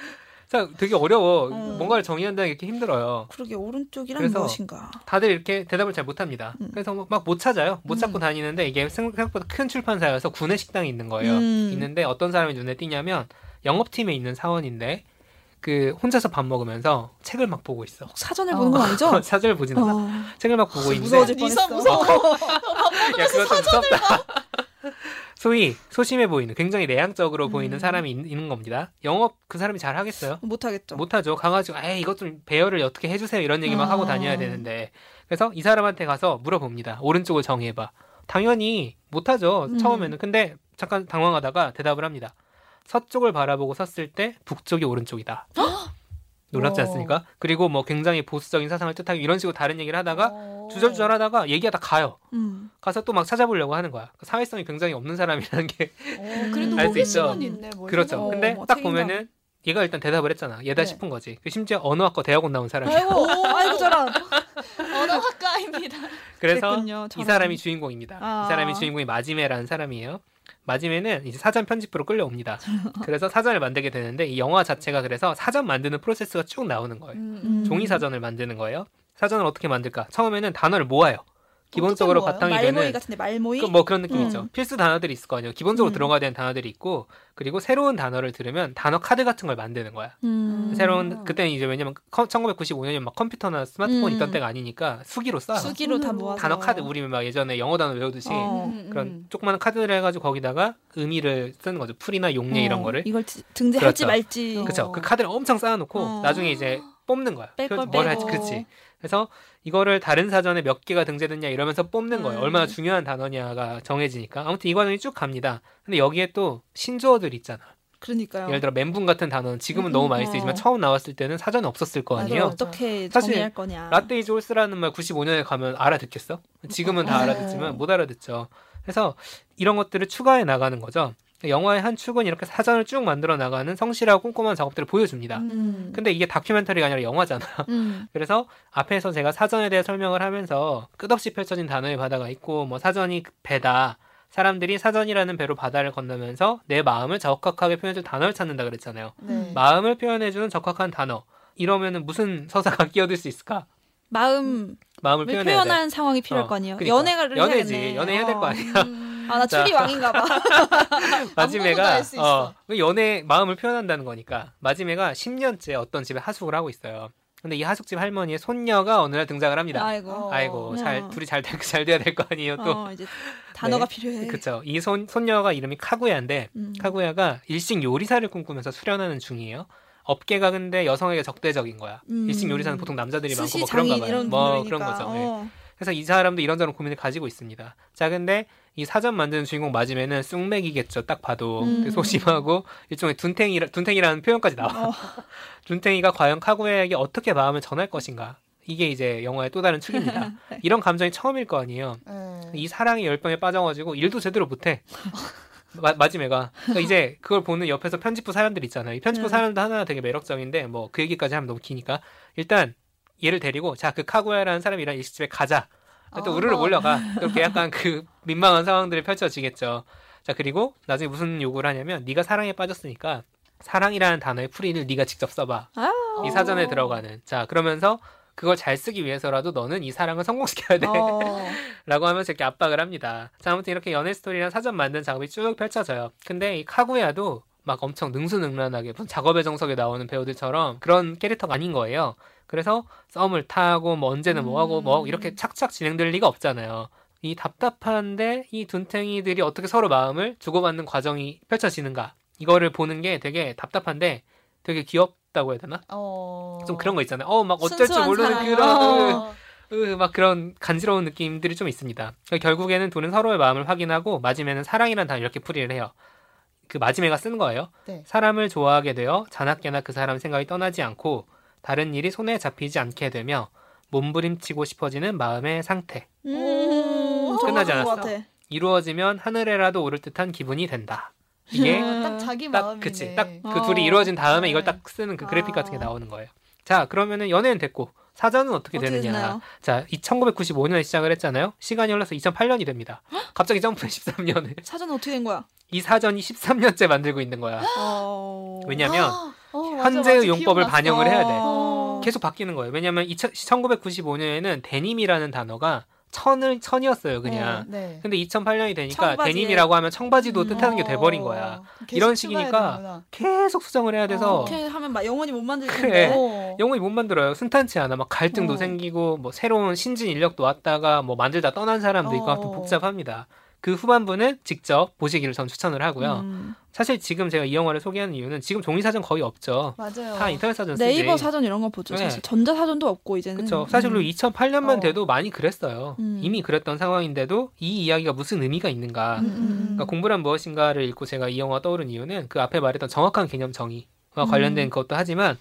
자, 되게 어려워. 음. 뭔가를 정의한다는 게 이렇게 힘들어요. 그러게 오른쪽이란 무엇인가. 다들 이렇게 대답을 잘 못합니다. 음. 그래서 막 못 찾아요. 못 찾고 음. 다니는데 이게 생각보다 큰 출판사여서 구내 식당이 있는 거예요. 음. 있는데 어떤 사람이 눈에 띄냐면 영업팀에 있는 사원인데 그 혼자서 밥 먹으면서 책을 막 보고 있어. 사전을 어. 보는 건 아니죠? 사전을 보진 않아. 어. 책을 막 보고 있는데 무서워질 뻔했어. 무서워. 야 그거 좀 무섭다. 소위 소심해 보이는 굉장히 내향적으로 음. 보이는 사람이 있, 는 겁니다. 영업 그 사람이 잘 하겠어요? 못 하겠죠. 못 하죠. 가가지고 에이 이것 좀 배열을 어떻게 해주세요 이런 얘기만 아. 하고 다녀야 되는데 그래서 이 사람한테 가서 물어봅니다. 오른쪽을 정해봐. 당연히 못 하죠. 음. 처음에는 근데 잠깐 당황하다가 대답을 합니다. 서쪽을 바라보고 섰을 때 북쪽이 오른쪽이다. 놀랍지 않습니까? 그리고 뭐 굉장히 보수적인 사상을 뜻하고 이런 식으로 다른 얘기를 하다가 어. 주절주절 하다가 얘기하다 가요. 음. 가서 또 막 찾아보려고 하는 거야. 사회성이 굉장히 없는 사람이라는 게 알 수 있죠. 있네, 그렇죠. 어, 근데 뭐딱 보면은 얘가 일단 대답을 했잖아. 얘다 네. 싶은 거지. 그 심지어 언어학과 대학원 나온 사람이야. 아이고, 아이고 저런. 언어학과입니다. 그래서 이 사람이 주인공입니다. 아. 이 사람이 주인공이 마지메라는 사람이에요. 마지막에는 이제 사전 편집부로 끌려옵니다. 그래서 사전을 만들게 되는데 이 영화 자체가 그래서 사전 만드는 프로세스가 쭉 나오는 거예요. 음. 종이 사전을 만드는 거예요. 사전을 어떻게 만들까? 처음에는 단어를 모아요. 기본적으로 모아요? 바탕이 말모이 되는 같은데 말모이. 그 뭐 그런 느낌 음. 필수 단어들이 있을 거 아니에요. 기본적으로 음. 들어가야 되는 단어들이 있고 그리고 새로운 단어를 들으면 단어 카드 같은 걸 만드는 거야. 음. 새로운 그때는 이제 왜냐면 1995년이면 막 컴퓨터나 스마트폰 음. 있던 때가 아니니까 수기로 써. 수기로 다 모아서 단어 카드 우리 막 예전에 영어 단어 외우듯이 어. 그런 조그마한 카드를 해가지고 거기다가 의미를 쓰는 거죠. 풀이나 용례 이런 어, 거를. 이걸 지- 등재할지 그렇죠. 말지. 그렇죠. 그 카드를 엄청 쌓아놓고 어. 나중에 이제 뽑는 거야. 뺄 걸 뭘 빼고. 할지 그렇지. 그래서 이거를 다른 사전에 몇 개가 등재됐냐 이러면서 뽑는 거예요. 음. 얼마나 중요한 단어냐가 정해지니까. 아무튼 이 과정이 쭉 갑니다. 근데 여기에 또 신조어들 있잖아. 그러니까요. 예를 들어 멘붕 같은 단어는 지금은 음, 너무 많이 어. 쓰이지만 처음 나왔을 때는 사전에 없었을 거 아니에요. 어떻게 사실 거냐. Latte is horse라는 말 95년에 가면 알아듣겠어? 지금은 다 어. 알아듣지만 못 알아듣죠. 그래서 이런 것들을 추가해 나가는 거죠. 영화의 한 축은 이렇게 사전을 쭉 만들어 나가는 성실하고 꼼꼼한 작업들을 보여줍니다. 음. 근데 이게 다큐멘터리가 아니라 영화잖아. 음. 그래서 앞에서 제가 사전에 대해 설명을 하면서 끝없이 펼쳐진 단어의 바다가 있고 뭐 사전이 배다. 사람들이 사전이라는 배로 바다를 건너면서 내 마음을 적확하게 표현해줄 단어를 찾는다 그랬잖아요. 네. 마음을 표현해주는 적확한 단어. 이러면은 무슨 서사가 끼어들 수 있을까? 마음을 마음을 표현해야 돼. 상황이 필요할 어, 거 아니에요. 그러니까. 연애를 연애지. 해야겠네. 연애 해야 될거 어. 아니야. 아, 나 자. 추리 왕인가 봐. 마지메가. 어, 그 연애 마음을 표현한다는 거니까 마지메가 10년째 어떤 집에 하숙을 하고 있어요. 근데 이 하숙집 할머니의 손녀가 어느 날 등장을 합니다. 아이고. 어. 아이고 잘 어. 둘이 잘, 될- 잘 돼야 될 거 아니에요 또. 어, 이제 단어가 네. 필요해. 그쵸. 이 손, 손녀가 이름이 카구야인데 음. 카구야가 일식 요리사를 꿈꾸면서 수련하는 중이에요. 업계가 근데 여성에게 적대적인 거야. 음. 일식 요리사는 보통 남자들이 많고 뭐 그런가 봐요. 뭐. 그런 거죠. 네. 어. 그래서 이 사람도 이런저런 고민을 가지고 있습니다. 자, 근데 이 사전 만드는 주인공 맞으면은 쑥맥이겠죠. 딱 봐도 음. 소심하고 일종의 둔탱이 둔탱이라는 표현까지 나와. 어. 둔탱이가 과연 카구야에게 어떻게 마음을 전할 것인가? 이게 이제 영화의 또 다른 축입니다. 이런 감정이 처음일 거 아니에요. 네. 이 사랑의 열병에 빠져가지고 일도 제대로 못해. 마, 마지막가 그러니까 이제 그걸 보는 옆에서 편집부 사람들 있잖아요. 이 편집부 음. 사람들 하나 되게 매력적인데 뭐 그 얘기까지 하면 너무 기니까 일단 얘를 데리고 자 그 카구야라는 사람이랑 일식집에 가자. 또 아, 우르르 뭐. 몰려가. 그렇게 약간 그 민망한 상황들이 펼쳐지겠죠. 자 그리고 나중에 무슨 요구를 하냐면 네가 사랑에 빠졌으니까 사랑이라는 단어의 풀이를 네가 직접 써봐. 아. 이 사전에 들어가는. 자 그러면서 그걸 잘 쓰기 위해서라도 너는 이 사랑을 성공시켜야 돼. 어. 라고 하면서 이렇게 압박을 합니다. 자, 아무튼 이렇게 연애 스토리랑 사전 만든 작업이 쭉 펼쳐져요. 근데 이 카구야도 막 엄청 능수능란하게 작업의 정석에 나오는 배우들처럼 그런 캐릭터가 아닌 거예요. 그래서 썸을 타고 뭐 언제는 뭐 하고 뭐 이렇게 착착 진행될 리가 없잖아요. 이 답답한데 이 둔탱이들이 어떻게 서로 마음을 주고받는 과정이 펼쳐지는가. 이거를 보는 게 되게 답답한데 되게 귀엽다고 해야 되나? 어... 좀 그런 거 있잖아요. 어, 막 어쩔 줄 모르는 사랑. 그런 어... 으, 막 그런 간지러운 느낌들이 좀 있습니다. 그러니까 결국에는 둘은 서로의 마음을 확인하고 마지막에는 사랑이라는 단어 이렇게 풀이를 해요. 그 마지막가 쓴 거예요. 네. 사람을 좋아하게 되어 자나깨나 그 사람 생각이 떠나지 않고 다른 일이 손에 잡히지 않게 되며 몸부림치고 싶어지는 마음의 상태. 음. 끝나지 않았어. 이루어지면 하늘에라도 오를 듯한 기분이 된다. 이게 음. 딱 자기 딱 마음이네. 그치 딱그 어. 둘이 이루어진 다음에 이걸 네. 딱 쓰는 그 그래픽 같은 게 아. 나오는 거예요. 자 그러면은 연애는 됐고 사전은 어떻게 어떻게 되느냐? 됐나요? 자, 1995년에 시작을 했잖아요. 시간이 흘러서 2008년이 됩니다. 갑자기 점프 13년을. 사전 어떻게 된 거야? 이 사전이 13년째 만들고 있는 거야. 어. 왜냐면 어, 맞아, 현재의 맞아. 용법을 기억났어. 반영을 해야 돼. 어. 계속 바뀌는 거예요. 왜냐면 1995년에는 데님이라는 단어가 천을 천이었어요, 그냥. 네. 네. 근데 2008년이 되니까 청바지에. 데님이라고 하면 청바지도 음. 뜻하는 게 돼버린 어, 거야. 계속 이런 식이니까. 계속 수정을 해야 돼서 그렇게 하면 막 영원히 못 만들 그래. 어. 영혼이 못 만들어요. 순탄치 않아. 막 갈등도 어. 생기고 뭐 새로운 신진 인력도 왔다가 뭐 만들다 떠난 사람도 있고 어. 하여튼 복잡합니다. 그 후반부는 직접 보시기를 전 추천을 하고요. 음. 사실 지금 제가 이 영화를 소개하는 이유는 지금 종이 사전 거의 없죠. 맞아요. 다 인터넷 사전 쓰지. 네이버 사전 이런 거 보죠. 네. 사실 전자 사전도 없고 이제는. 그렇죠. 사실 로 음. 2008년만 어. 돼도 많이 그랬어요. 음. 이미 그랬던 상황인데도 이 이야기가 무슨 의미가 있는가. 음, 음. 그러니까 공부란 무엇인가를 읽고 제가 이 영화 떠오른 이유는 그 앞에 말했던 정확한 개념 정의와 음. 관련된 것도 하지만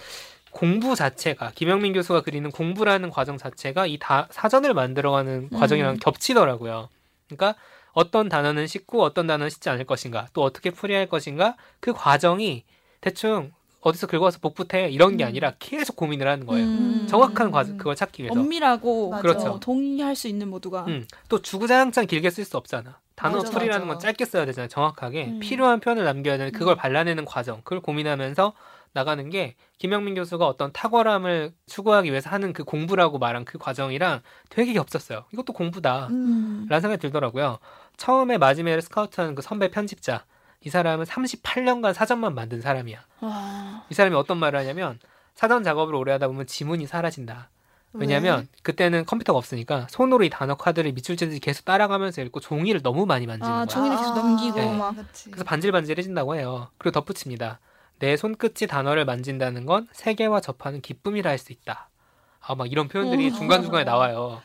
공부 자체가 김영민 교수가 그리는 공부라는 과정 자체가 이 다 사전을 만들어가는 과정이랑 음. 겹치더라고요. 그러니까 어떤 단어는 씻고 어떤 단어는 씻지 않을 것인가, 또 어떻게 풀이할 것인가 그 과정이 대충 어디서 긁어서 복붙해 이런 게 음. 아니라 계속 고민을 하는 거예요. 음. 정확한 과정 그걸 찾기 위해서. 엄밀하고 맞아. 그렇죠. 어, 동의할 수 있는 모두가. 음, 또 주구장창 길게 쓸 수 없잖아. 단어 맞아, 풀이라는 맞아. 건 짧게 써야 되잖아요. 정확하게 음. 필요한 표현을 남겨야 되는데 그걸 음. 발라내는 과정, 그걸 고민하면서 나가는 게 김영민 교수가 어떤 탁월함을 추구하기 위해서 하는 그 공부라고 말한 그 과정이랑 되게 겹쳤어요. 이것도 공부다. 음. 라는 생각이 들더라고요. 처음에 마지막에 스카우트하는 그 선배 편집자. 이 사람은 38년간 사전만 만든 사람이야. 와. 이 사람이 어떤 말을 하냐면 사전 작업을 오래 하다 보면 지문이 사라진다. 왜냐면 그때는 컴퓨터가 없으니까 손으로 이 단어 카드를 밑줄 치듯이 계속 따라가면서 읽고 종이를 너무 많이 만지는 아, 거야. 종이를 계속 넘기고 네. 막. 그치. 그래서 반질반질해진다고 해요. 그리고 덧붙입니다. 내 손끝이 단어를 만진다는 건 세계와 접하는 기쁨이라 할 수 있다. 아, 막 이런 표현들이 어. 중간 중간에 나와요.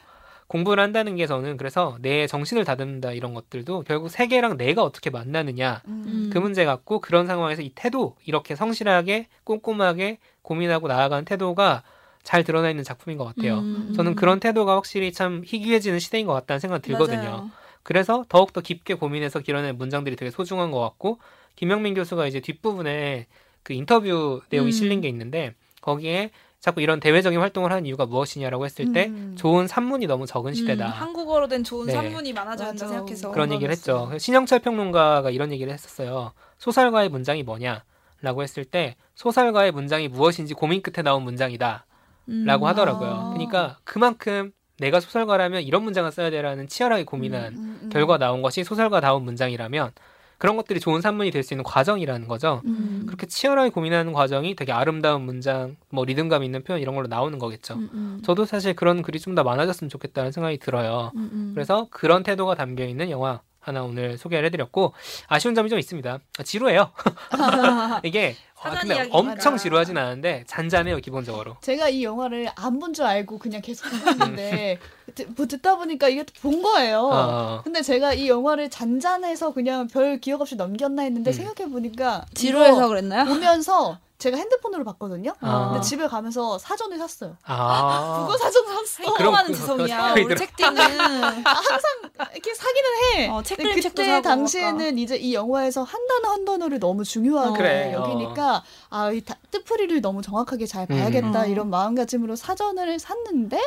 공부를 한다는 게 저는 그래서 내 정신을 다듬는다 이런 것들도 결국 세계랑 내가 어떻게 만나느냐 음. 그 문제 같고 그런 상황에서 이 태도 이렇게 성실하게 꼼꼼하게 고민하고 나아가는 태도가 잘 드러나 있는 작품인 것 같아요. 음. 저는 그런 태도가 확실히 참 희귀해지는 시대인 것 같다는 생각이 들거든요. 맞아요. 그래서 더욱더 깊게 고민해서 길어낸 문장들이 되게 소중한 것 같고 김영민 교수가 이제 뒷부분에 그 인터뷰 내용이 음. 실린 게 있는데 거기에 자꾸 이런 대외적인 활동을 하는 이유가 무엇이냐라고 했을 때 음. 좋은 산문이 너무 적은 시대다. 음, 한국어로 된 좋은 네. 산문이 많아져야 한다 맞아. 생각해서 그런 얘기를. 했죠. 신영철 평론가가 이런 얘기를 했었어요. 소설가의 문장이 뭐냐라고 했을 때 소설가의 문장이 무엇인지 고민 끝에 나온 문장이다. 음. 라고 하더라고요. 아. 그러니까 그만큼 내가 소설가라면 이런 문장을 써야 되라는 치열하게 고민한 음, 음. 결과 나온 것이 소설가다운 문장이라면 그런 것들이 좋은 산문이 될 수 있는 과정이라는 거죠. 음. 그렇게 치열하게 고민하는 과정이 되게 아름다운 문장, 뭐 리듬감 있는 표현 이런 걸로 나오는 거겠죠. 음, 음. 저도 사실 그런 글이 좀 더 많아졌으면 좋겠다는 생각이 들어요. 음, 음. 그래서 그런 태도가 담겨 있는 영화 하나 오늘 소개를 해드렸고 아쉬운 점이 좀 있습니다. 아, 지루해요. 이게 아, 근데. 엄청 지루하진 않은데 잔잔해요 기본적으로. 제가 이 영화를 안 본 줄 알고 그냥 계속 봤는데 듣- 뭐 듣다 보니까 이게 또 본 거예요. 어, 근데 제가 이 영화를 잔잔해서 그냥 별 기억 없이 넘겼나 했는데 음. 생각해 보니까 지루해서 그랬나요? 보면서 제가 핸드폰으로 봤거든요. 아. 근데 집에 가면서 사전을 샀어요. 아. 국어 사전 샀어. 그럼 하는 그- 지성이야. 우리 책디는 이렇게 사기는 해. 어, 책 그때 사고 당시에는 이제 이 영화에서 한 단어 한 단어를 너무 중요하게 어. 그래, 여기니까 아, 이 다- 뜻풀이를 너무 정확하게 잘 봐야겠다 음. 이런 마음가짐으로 사전을 샀는데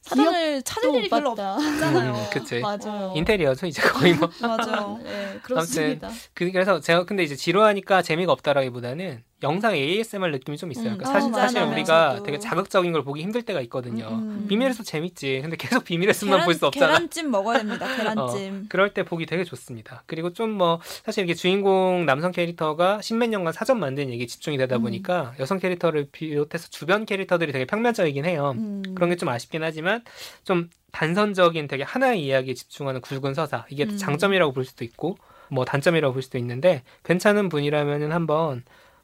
사전을 찾을 일이 별로. 없잖아요. 음, 그치. 맞아요. 인테리어죠 이제 거의 뭐. 맞아요. 네, 그렇습니다. 그- 그래서 제가 근데 이제 지루하니까 재미가 없다라기보다는 영상 ASMR 느낌이 좀 있어요. 음, 그러니까 어, 사실, 맞아요. 사실 우리가 저도. 되게 자극적인 걸 보기 힘들 때가 있거든요. 음, 음. 비밀의 숲 재밌지. 근데 계속 비밀의 숲만 볼 수 없잖아. 계란찜 먹어야 됩니다. 계란찜. 그럴 때 보기 되게 좋습니다. 그리고 좀 뭐 사실 이게 주인공 남성 캐릭터가 십몇 년간 사전 만든 얘기 에 집중이 되다 음. 보니까 여성 캐릭터를 비롯해서 주변 캐릭터들이 되게 평면적이긴 해요. 음. 그런 게 좀 아쉽긴 하지만 좀 단선적인 되게 하나의 이야기에 집중하는 굵은 서사 이게 음. 장점이라고 볼 수도 있고 뭐 단점이라고 볼 수도 있는데 괜찮은 분이라면은 한번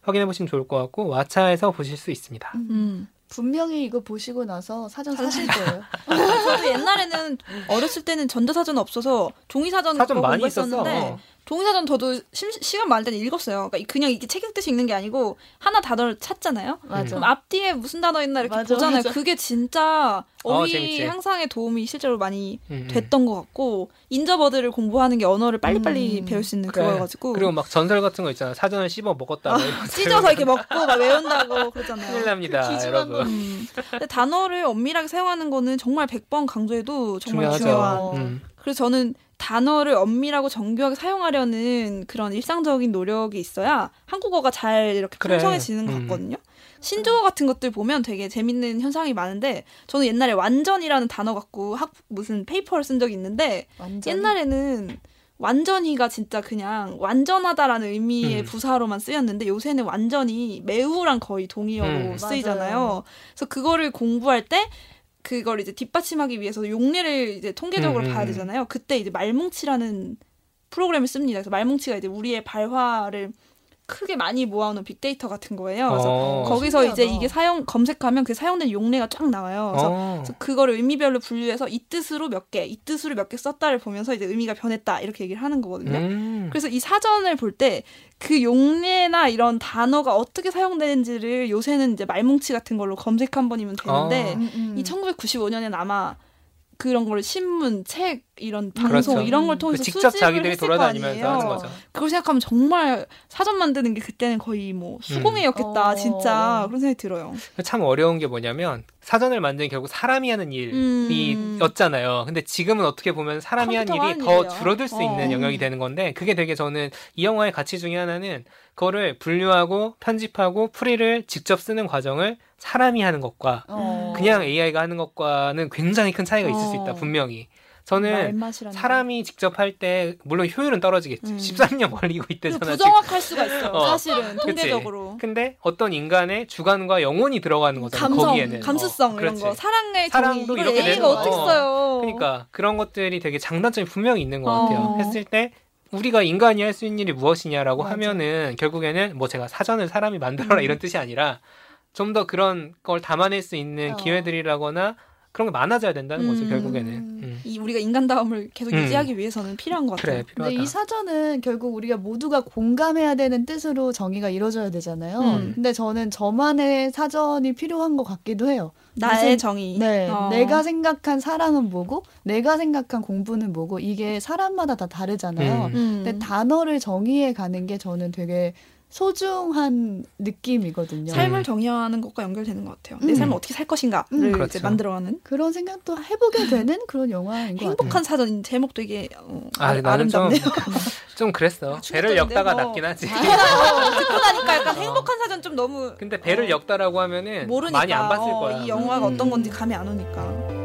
확인해 보시면 좋을 것 같고 왓챠에서 보실 수 있습니다. 음. 음. 분명히 이거 보시고 나서 사전 사실 거예요. 저도 옛날에는 어렸을 때는 전자사전 없어서 종이사전 사전 많이 있었어. 공부했었는데 종이사전 저도 심, 시간 많을 때는 읽었어요. 그러니까 그냥 이게 책 읽듯이 읽는 게 아니고 하나 단어를 찾잖아요. 맞아. 그럼 앞뒤에 무슨 단어 있나 이렇게 맞아, 보잖아요. 맞아. 그게 진짜 어, 어휘 재밌지. 향상에 도움이 실제로 많이 음, 음. 됐던 것 같고 인저버드를 공부하는 게 언어를 빨리빨리 음. 배울 수 있는 그래. 그거여가지고 그리고 막 전설 같은 거 있잖아. 사전을 씹어 먹었다. 뭐 이런 찢어서 이렇게 먹고 막 외운다고 큰일 그러잖아요. 납니다, 기준한 여러분. 음. 근데 단어를 엄밀하게 사용하는 거는 정말 100번 강조해도 정말 중요하죠. 중요한 음. 그래서 저는 단어를 엄밀하고 정교하게 사용하려는 그런 일상적인 노력이 있어야 한국어가 잘 이렇게 그래. 풍성해지는 것 음. 같거든요. 신조어 같은 것들 보면 되게 재밌는 현상이 많은데 저는 옛날에 완전이라는 단어 갖고 학 무슨 페이퍼를 쓴 적이 있는데 완전 옛날에는 완전히가 진짜 그냥 완전하다라는 의미의 음. 부사로만 쓰였는데 요새는 완전히 매우랑 거의 동의어로 음. 쓰이잖아요. 맞아요. 그래서 그거를 공부할 때 그걸 이제 뒷받침하기 위해서 용례를 이제 통계적으로 음, 음, 봐야 음. 되잖아요. 그때 이제 말뭉치라는 프로그램을 씁니다. 그래서 말뭉치가 이제 우리의 발화를 크게 많이 모아놓은 빅데이터 같은 거예요. 그래서 어. 거기서 이제 신기하다. 이게 사용 검색하면 그 사용된 용례가 쫙 나와요. 그래서 어. 그래서 그거를 의미별로 분류해서 이 뜻으로 몇 개, 이 뜻으로 몇 개 썼다를 보면서 이제 의미가 변했다 이렇게 얘기를 하는 거거든요. 음. 그래서 이 사전을 볼 때 그 용례나 이런 단어가 어떻게 사용되는지를 요새는 이제 말뭉치 같은 걸로 검색 한 번이면 되는데 어. 음, 음. 이 1995년엔 아마 그런 걸 신문, 책 이런 방송 그렇죠. 이런 걸그 통해서 그 직접 자기들이 돌아다니면서 하는 거죠. 그걸 생각하면 정말 사전 만드는 게 그때는 거의 뭐 수공예였겠다 음. 진짜 그런 생각이 들어요. 참 어려운 게 뭐냐면 사전을 만드는 결국 사람이 하는 일이었잖아요. 음. 근데 지금은 어떻게 보면 사람이 하는 일이 더 일이에요. 줄어들 수 있는 어. 영역이 되는 건데 그게 되게 저는 이 영화의 가치 중에 하나는 그거를 분류하고 편집하고 풀이를 직접 쓰는 과정을 사람이 하는 것과 어. 그냥 AI가 하는 것과는 굉장히 큰 차이가 있을 어. 수 있다 어. 분명히. 저는 사람이 직접 할 때 물론 효율은 떨어지겠지. 음. 13년 걸리고 있대잖아. 부정확할 수가 있어. 어. 사실은 통계적으로. 그치? 근데 어떤 인간의 주관과 영혼이 들어가는 거잖아. 감성, 거기에는. 감수성 어. 이런 거. 사랑의 사랑도 정의. 이렇게 거 어떻게 써요. 그러니까 그런 것들이 되게 장단점이 분명히 있는 것 같아요. 어. 했을 때 우리가 인간이 할 수 있는 일이 무엇이냐라고 맞아. 하면은 결국에는 뭐 제가 사전을 사람이 만들어라 음. 이런 뜻이 아니라 좀 더 그런 걸 담아낼 수 있는 어. 기회들이라거나 그런 게 많아져야 된다는 거죠 음. 결국에는. 음. 이 우리가 인간다움을 계속 음. 유지하기 위해서는 필요한 것 같아요. 그래, 필요하다. 근데 이 사전은 결국 우리가 모두가 공감해야 되는 뜻으로 정의가 이루어져야 되잖아요. 음. 근데 저는 저만의 사전이 필요한 것 같기도 해요. 나의 무슨, 정의. 네, 어. 내가 생각한 사랑은 뭐고, 내가 생각한 공부는 뭐고, 이게 사람마다 다 다르잖아요. 음. 근데 단어를 정의해 가는 게 저는 되게 소중한 느낌이거든요. 삶을 정의하는 것과 연결되는 것 같아요. 음. 내 삶을 어떻게 살 것인가를 음. 그렇죠. 이제 만들어가는 그런 생각도 해보게 되는 그런 영화인 것 행복한 사전 제목도 이게 어, 아, 나는 좀, 좀 그랬어. 아, 배를 역다가 뭐. 낫긴 하지. 아, 어, 듣고 나니까 약간 어. 행복한 사전 좀 너무. 근데 배를 어, 역다라고 하면은 모르니까, 많이 안 봤을 어, 거야. 이 영화가 음. 어떤 건지 감이 안 오니까.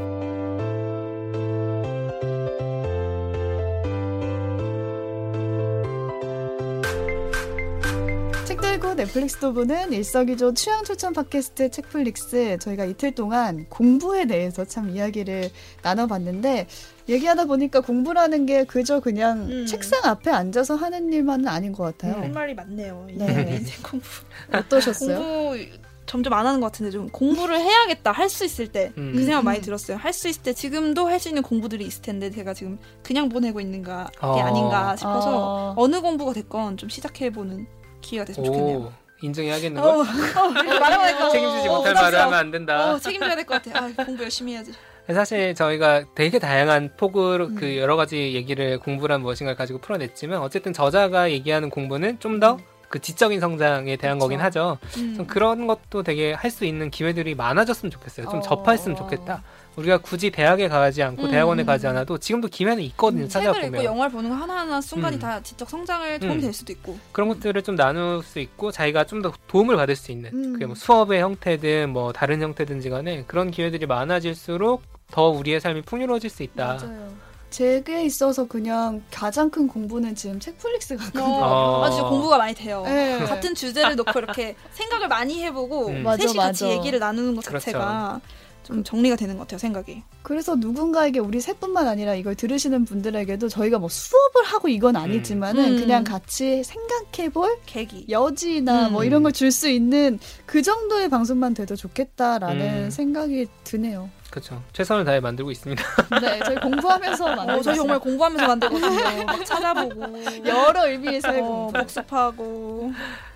그리고 넷플릭스도 보는 일석이조 취향 추천 팟캐스트 책플릭스 저희가 이틀 동안 공부에 대해서 참 이야기를 나눠봤는데 얘기하다 보니까 공부라는 게 그저 그냥 음. 책상 앞에 앉아서 하는 일만은 아닌 것 같아요. 할 말이 많네요. 네. 인생 공부 어떠셨어요? 공부 점점 안 하는 것 같은데 좀 공부를 해야겠다 할 수 있을 때그 음. 그 생각 많이 들었어요. 할 수 있을 때 지금도 할 수 있는 공부들이 있을 텐데 제가 지금 그냥 보내고 있는가 게 어. 아닌가 싶어서 어. 느 공부가 됐건 좀 시작해 보는 기회가 됐으면 좋겠네요. 인정해야겠는 걸? 어, 어, 말하니까 책임지지 어, 못할 말을 하면 안 된다. 어, 책임져야 될 것 같아. 아, 공부 열심히 해야지. 사실 저희가 되게 다양한 폭으로 음. 그 여러 가지 얘기를 공부란 무엇인가를 가지고 풀어냈지만 어쨌든 저자가 얘기하는 공부는 좀더 그 음. 지적인 성장에 대한 그쵸. 거긴 하죠. 음. 그런 것도 되게 할 수 있는 기회들이 많아졌으면 좋겠어요. 좀 어. 접했으면 좋겠다. 우리가 굳이 대학에 가지 않고 음. 대학원에 가지 않아도 지금도 기회는 있거든요. 음, 찾아보면. 책을 읽고 영화를 보는 거 하나하나 순간이 음. 다 지적 성장을 도움이 음. 될 수도 있고. 그런 것들을 좀 나눌 수 있고 자기가 좀 더 도움을 받을 수 있는 음. 그게 뭐 수업의 형태든 뭐 다른 형태든지 간에 그런 기회들이 많아질수록 더 우리의 삶이 풍요로워질 수 있다. 맞아요. 제게 있어서 그냥 가장 큰 공부는 지금 책플릭스 같거든요. 어, 아, 진짜 공부가 많이 돼요. 네. 같은 주제를 놓고 이렇게 생각을 많이 해보고 음. 셋이 맞아, 같이 얘기를 나누는 것 그렇죠. 자체가 좀 정리가 되는 것 같아요 생각이. 그래서 누군가에게 우리 셋뿐만 아니라 이걸 들으시는 분들에게도 저희가 뭐 수업을 하고 이건 아니지만은 음. 그냥 같이 생각해볼 계기, 여지나 뭐 음. 뭐 이런 걸 줄 수 있는 그 정도의 방송만 돼도 좋겠다라는 음. 생각이 드네요. 그렇죠. 최선을 다해 만들고 있습니다. 네, 저희 공부하면서 만들고 어, 저희 정말 공부하면서 만들거든요. 막 찾아보고 여러 의미에서의 어. 복습하고.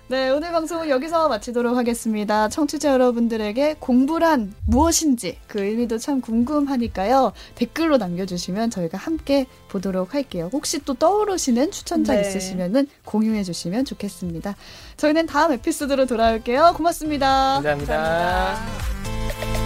네, 오늘 방송은 여기서 마치도록 하겠습니다. 청취자 여러분들에게 공부란 무엇인지 그 의미도 참 궁금하니까요. 댓글로 남겨주시면 저희가 함께 보도록 할게요. 혹시 또 떠오르시는 추천자 네. 있으시면 공유해 주시면 좋겠습니다. 저희는 다음 에피소드로 돌아올게요. 고맙습니다 감사합니다. 감사합니다.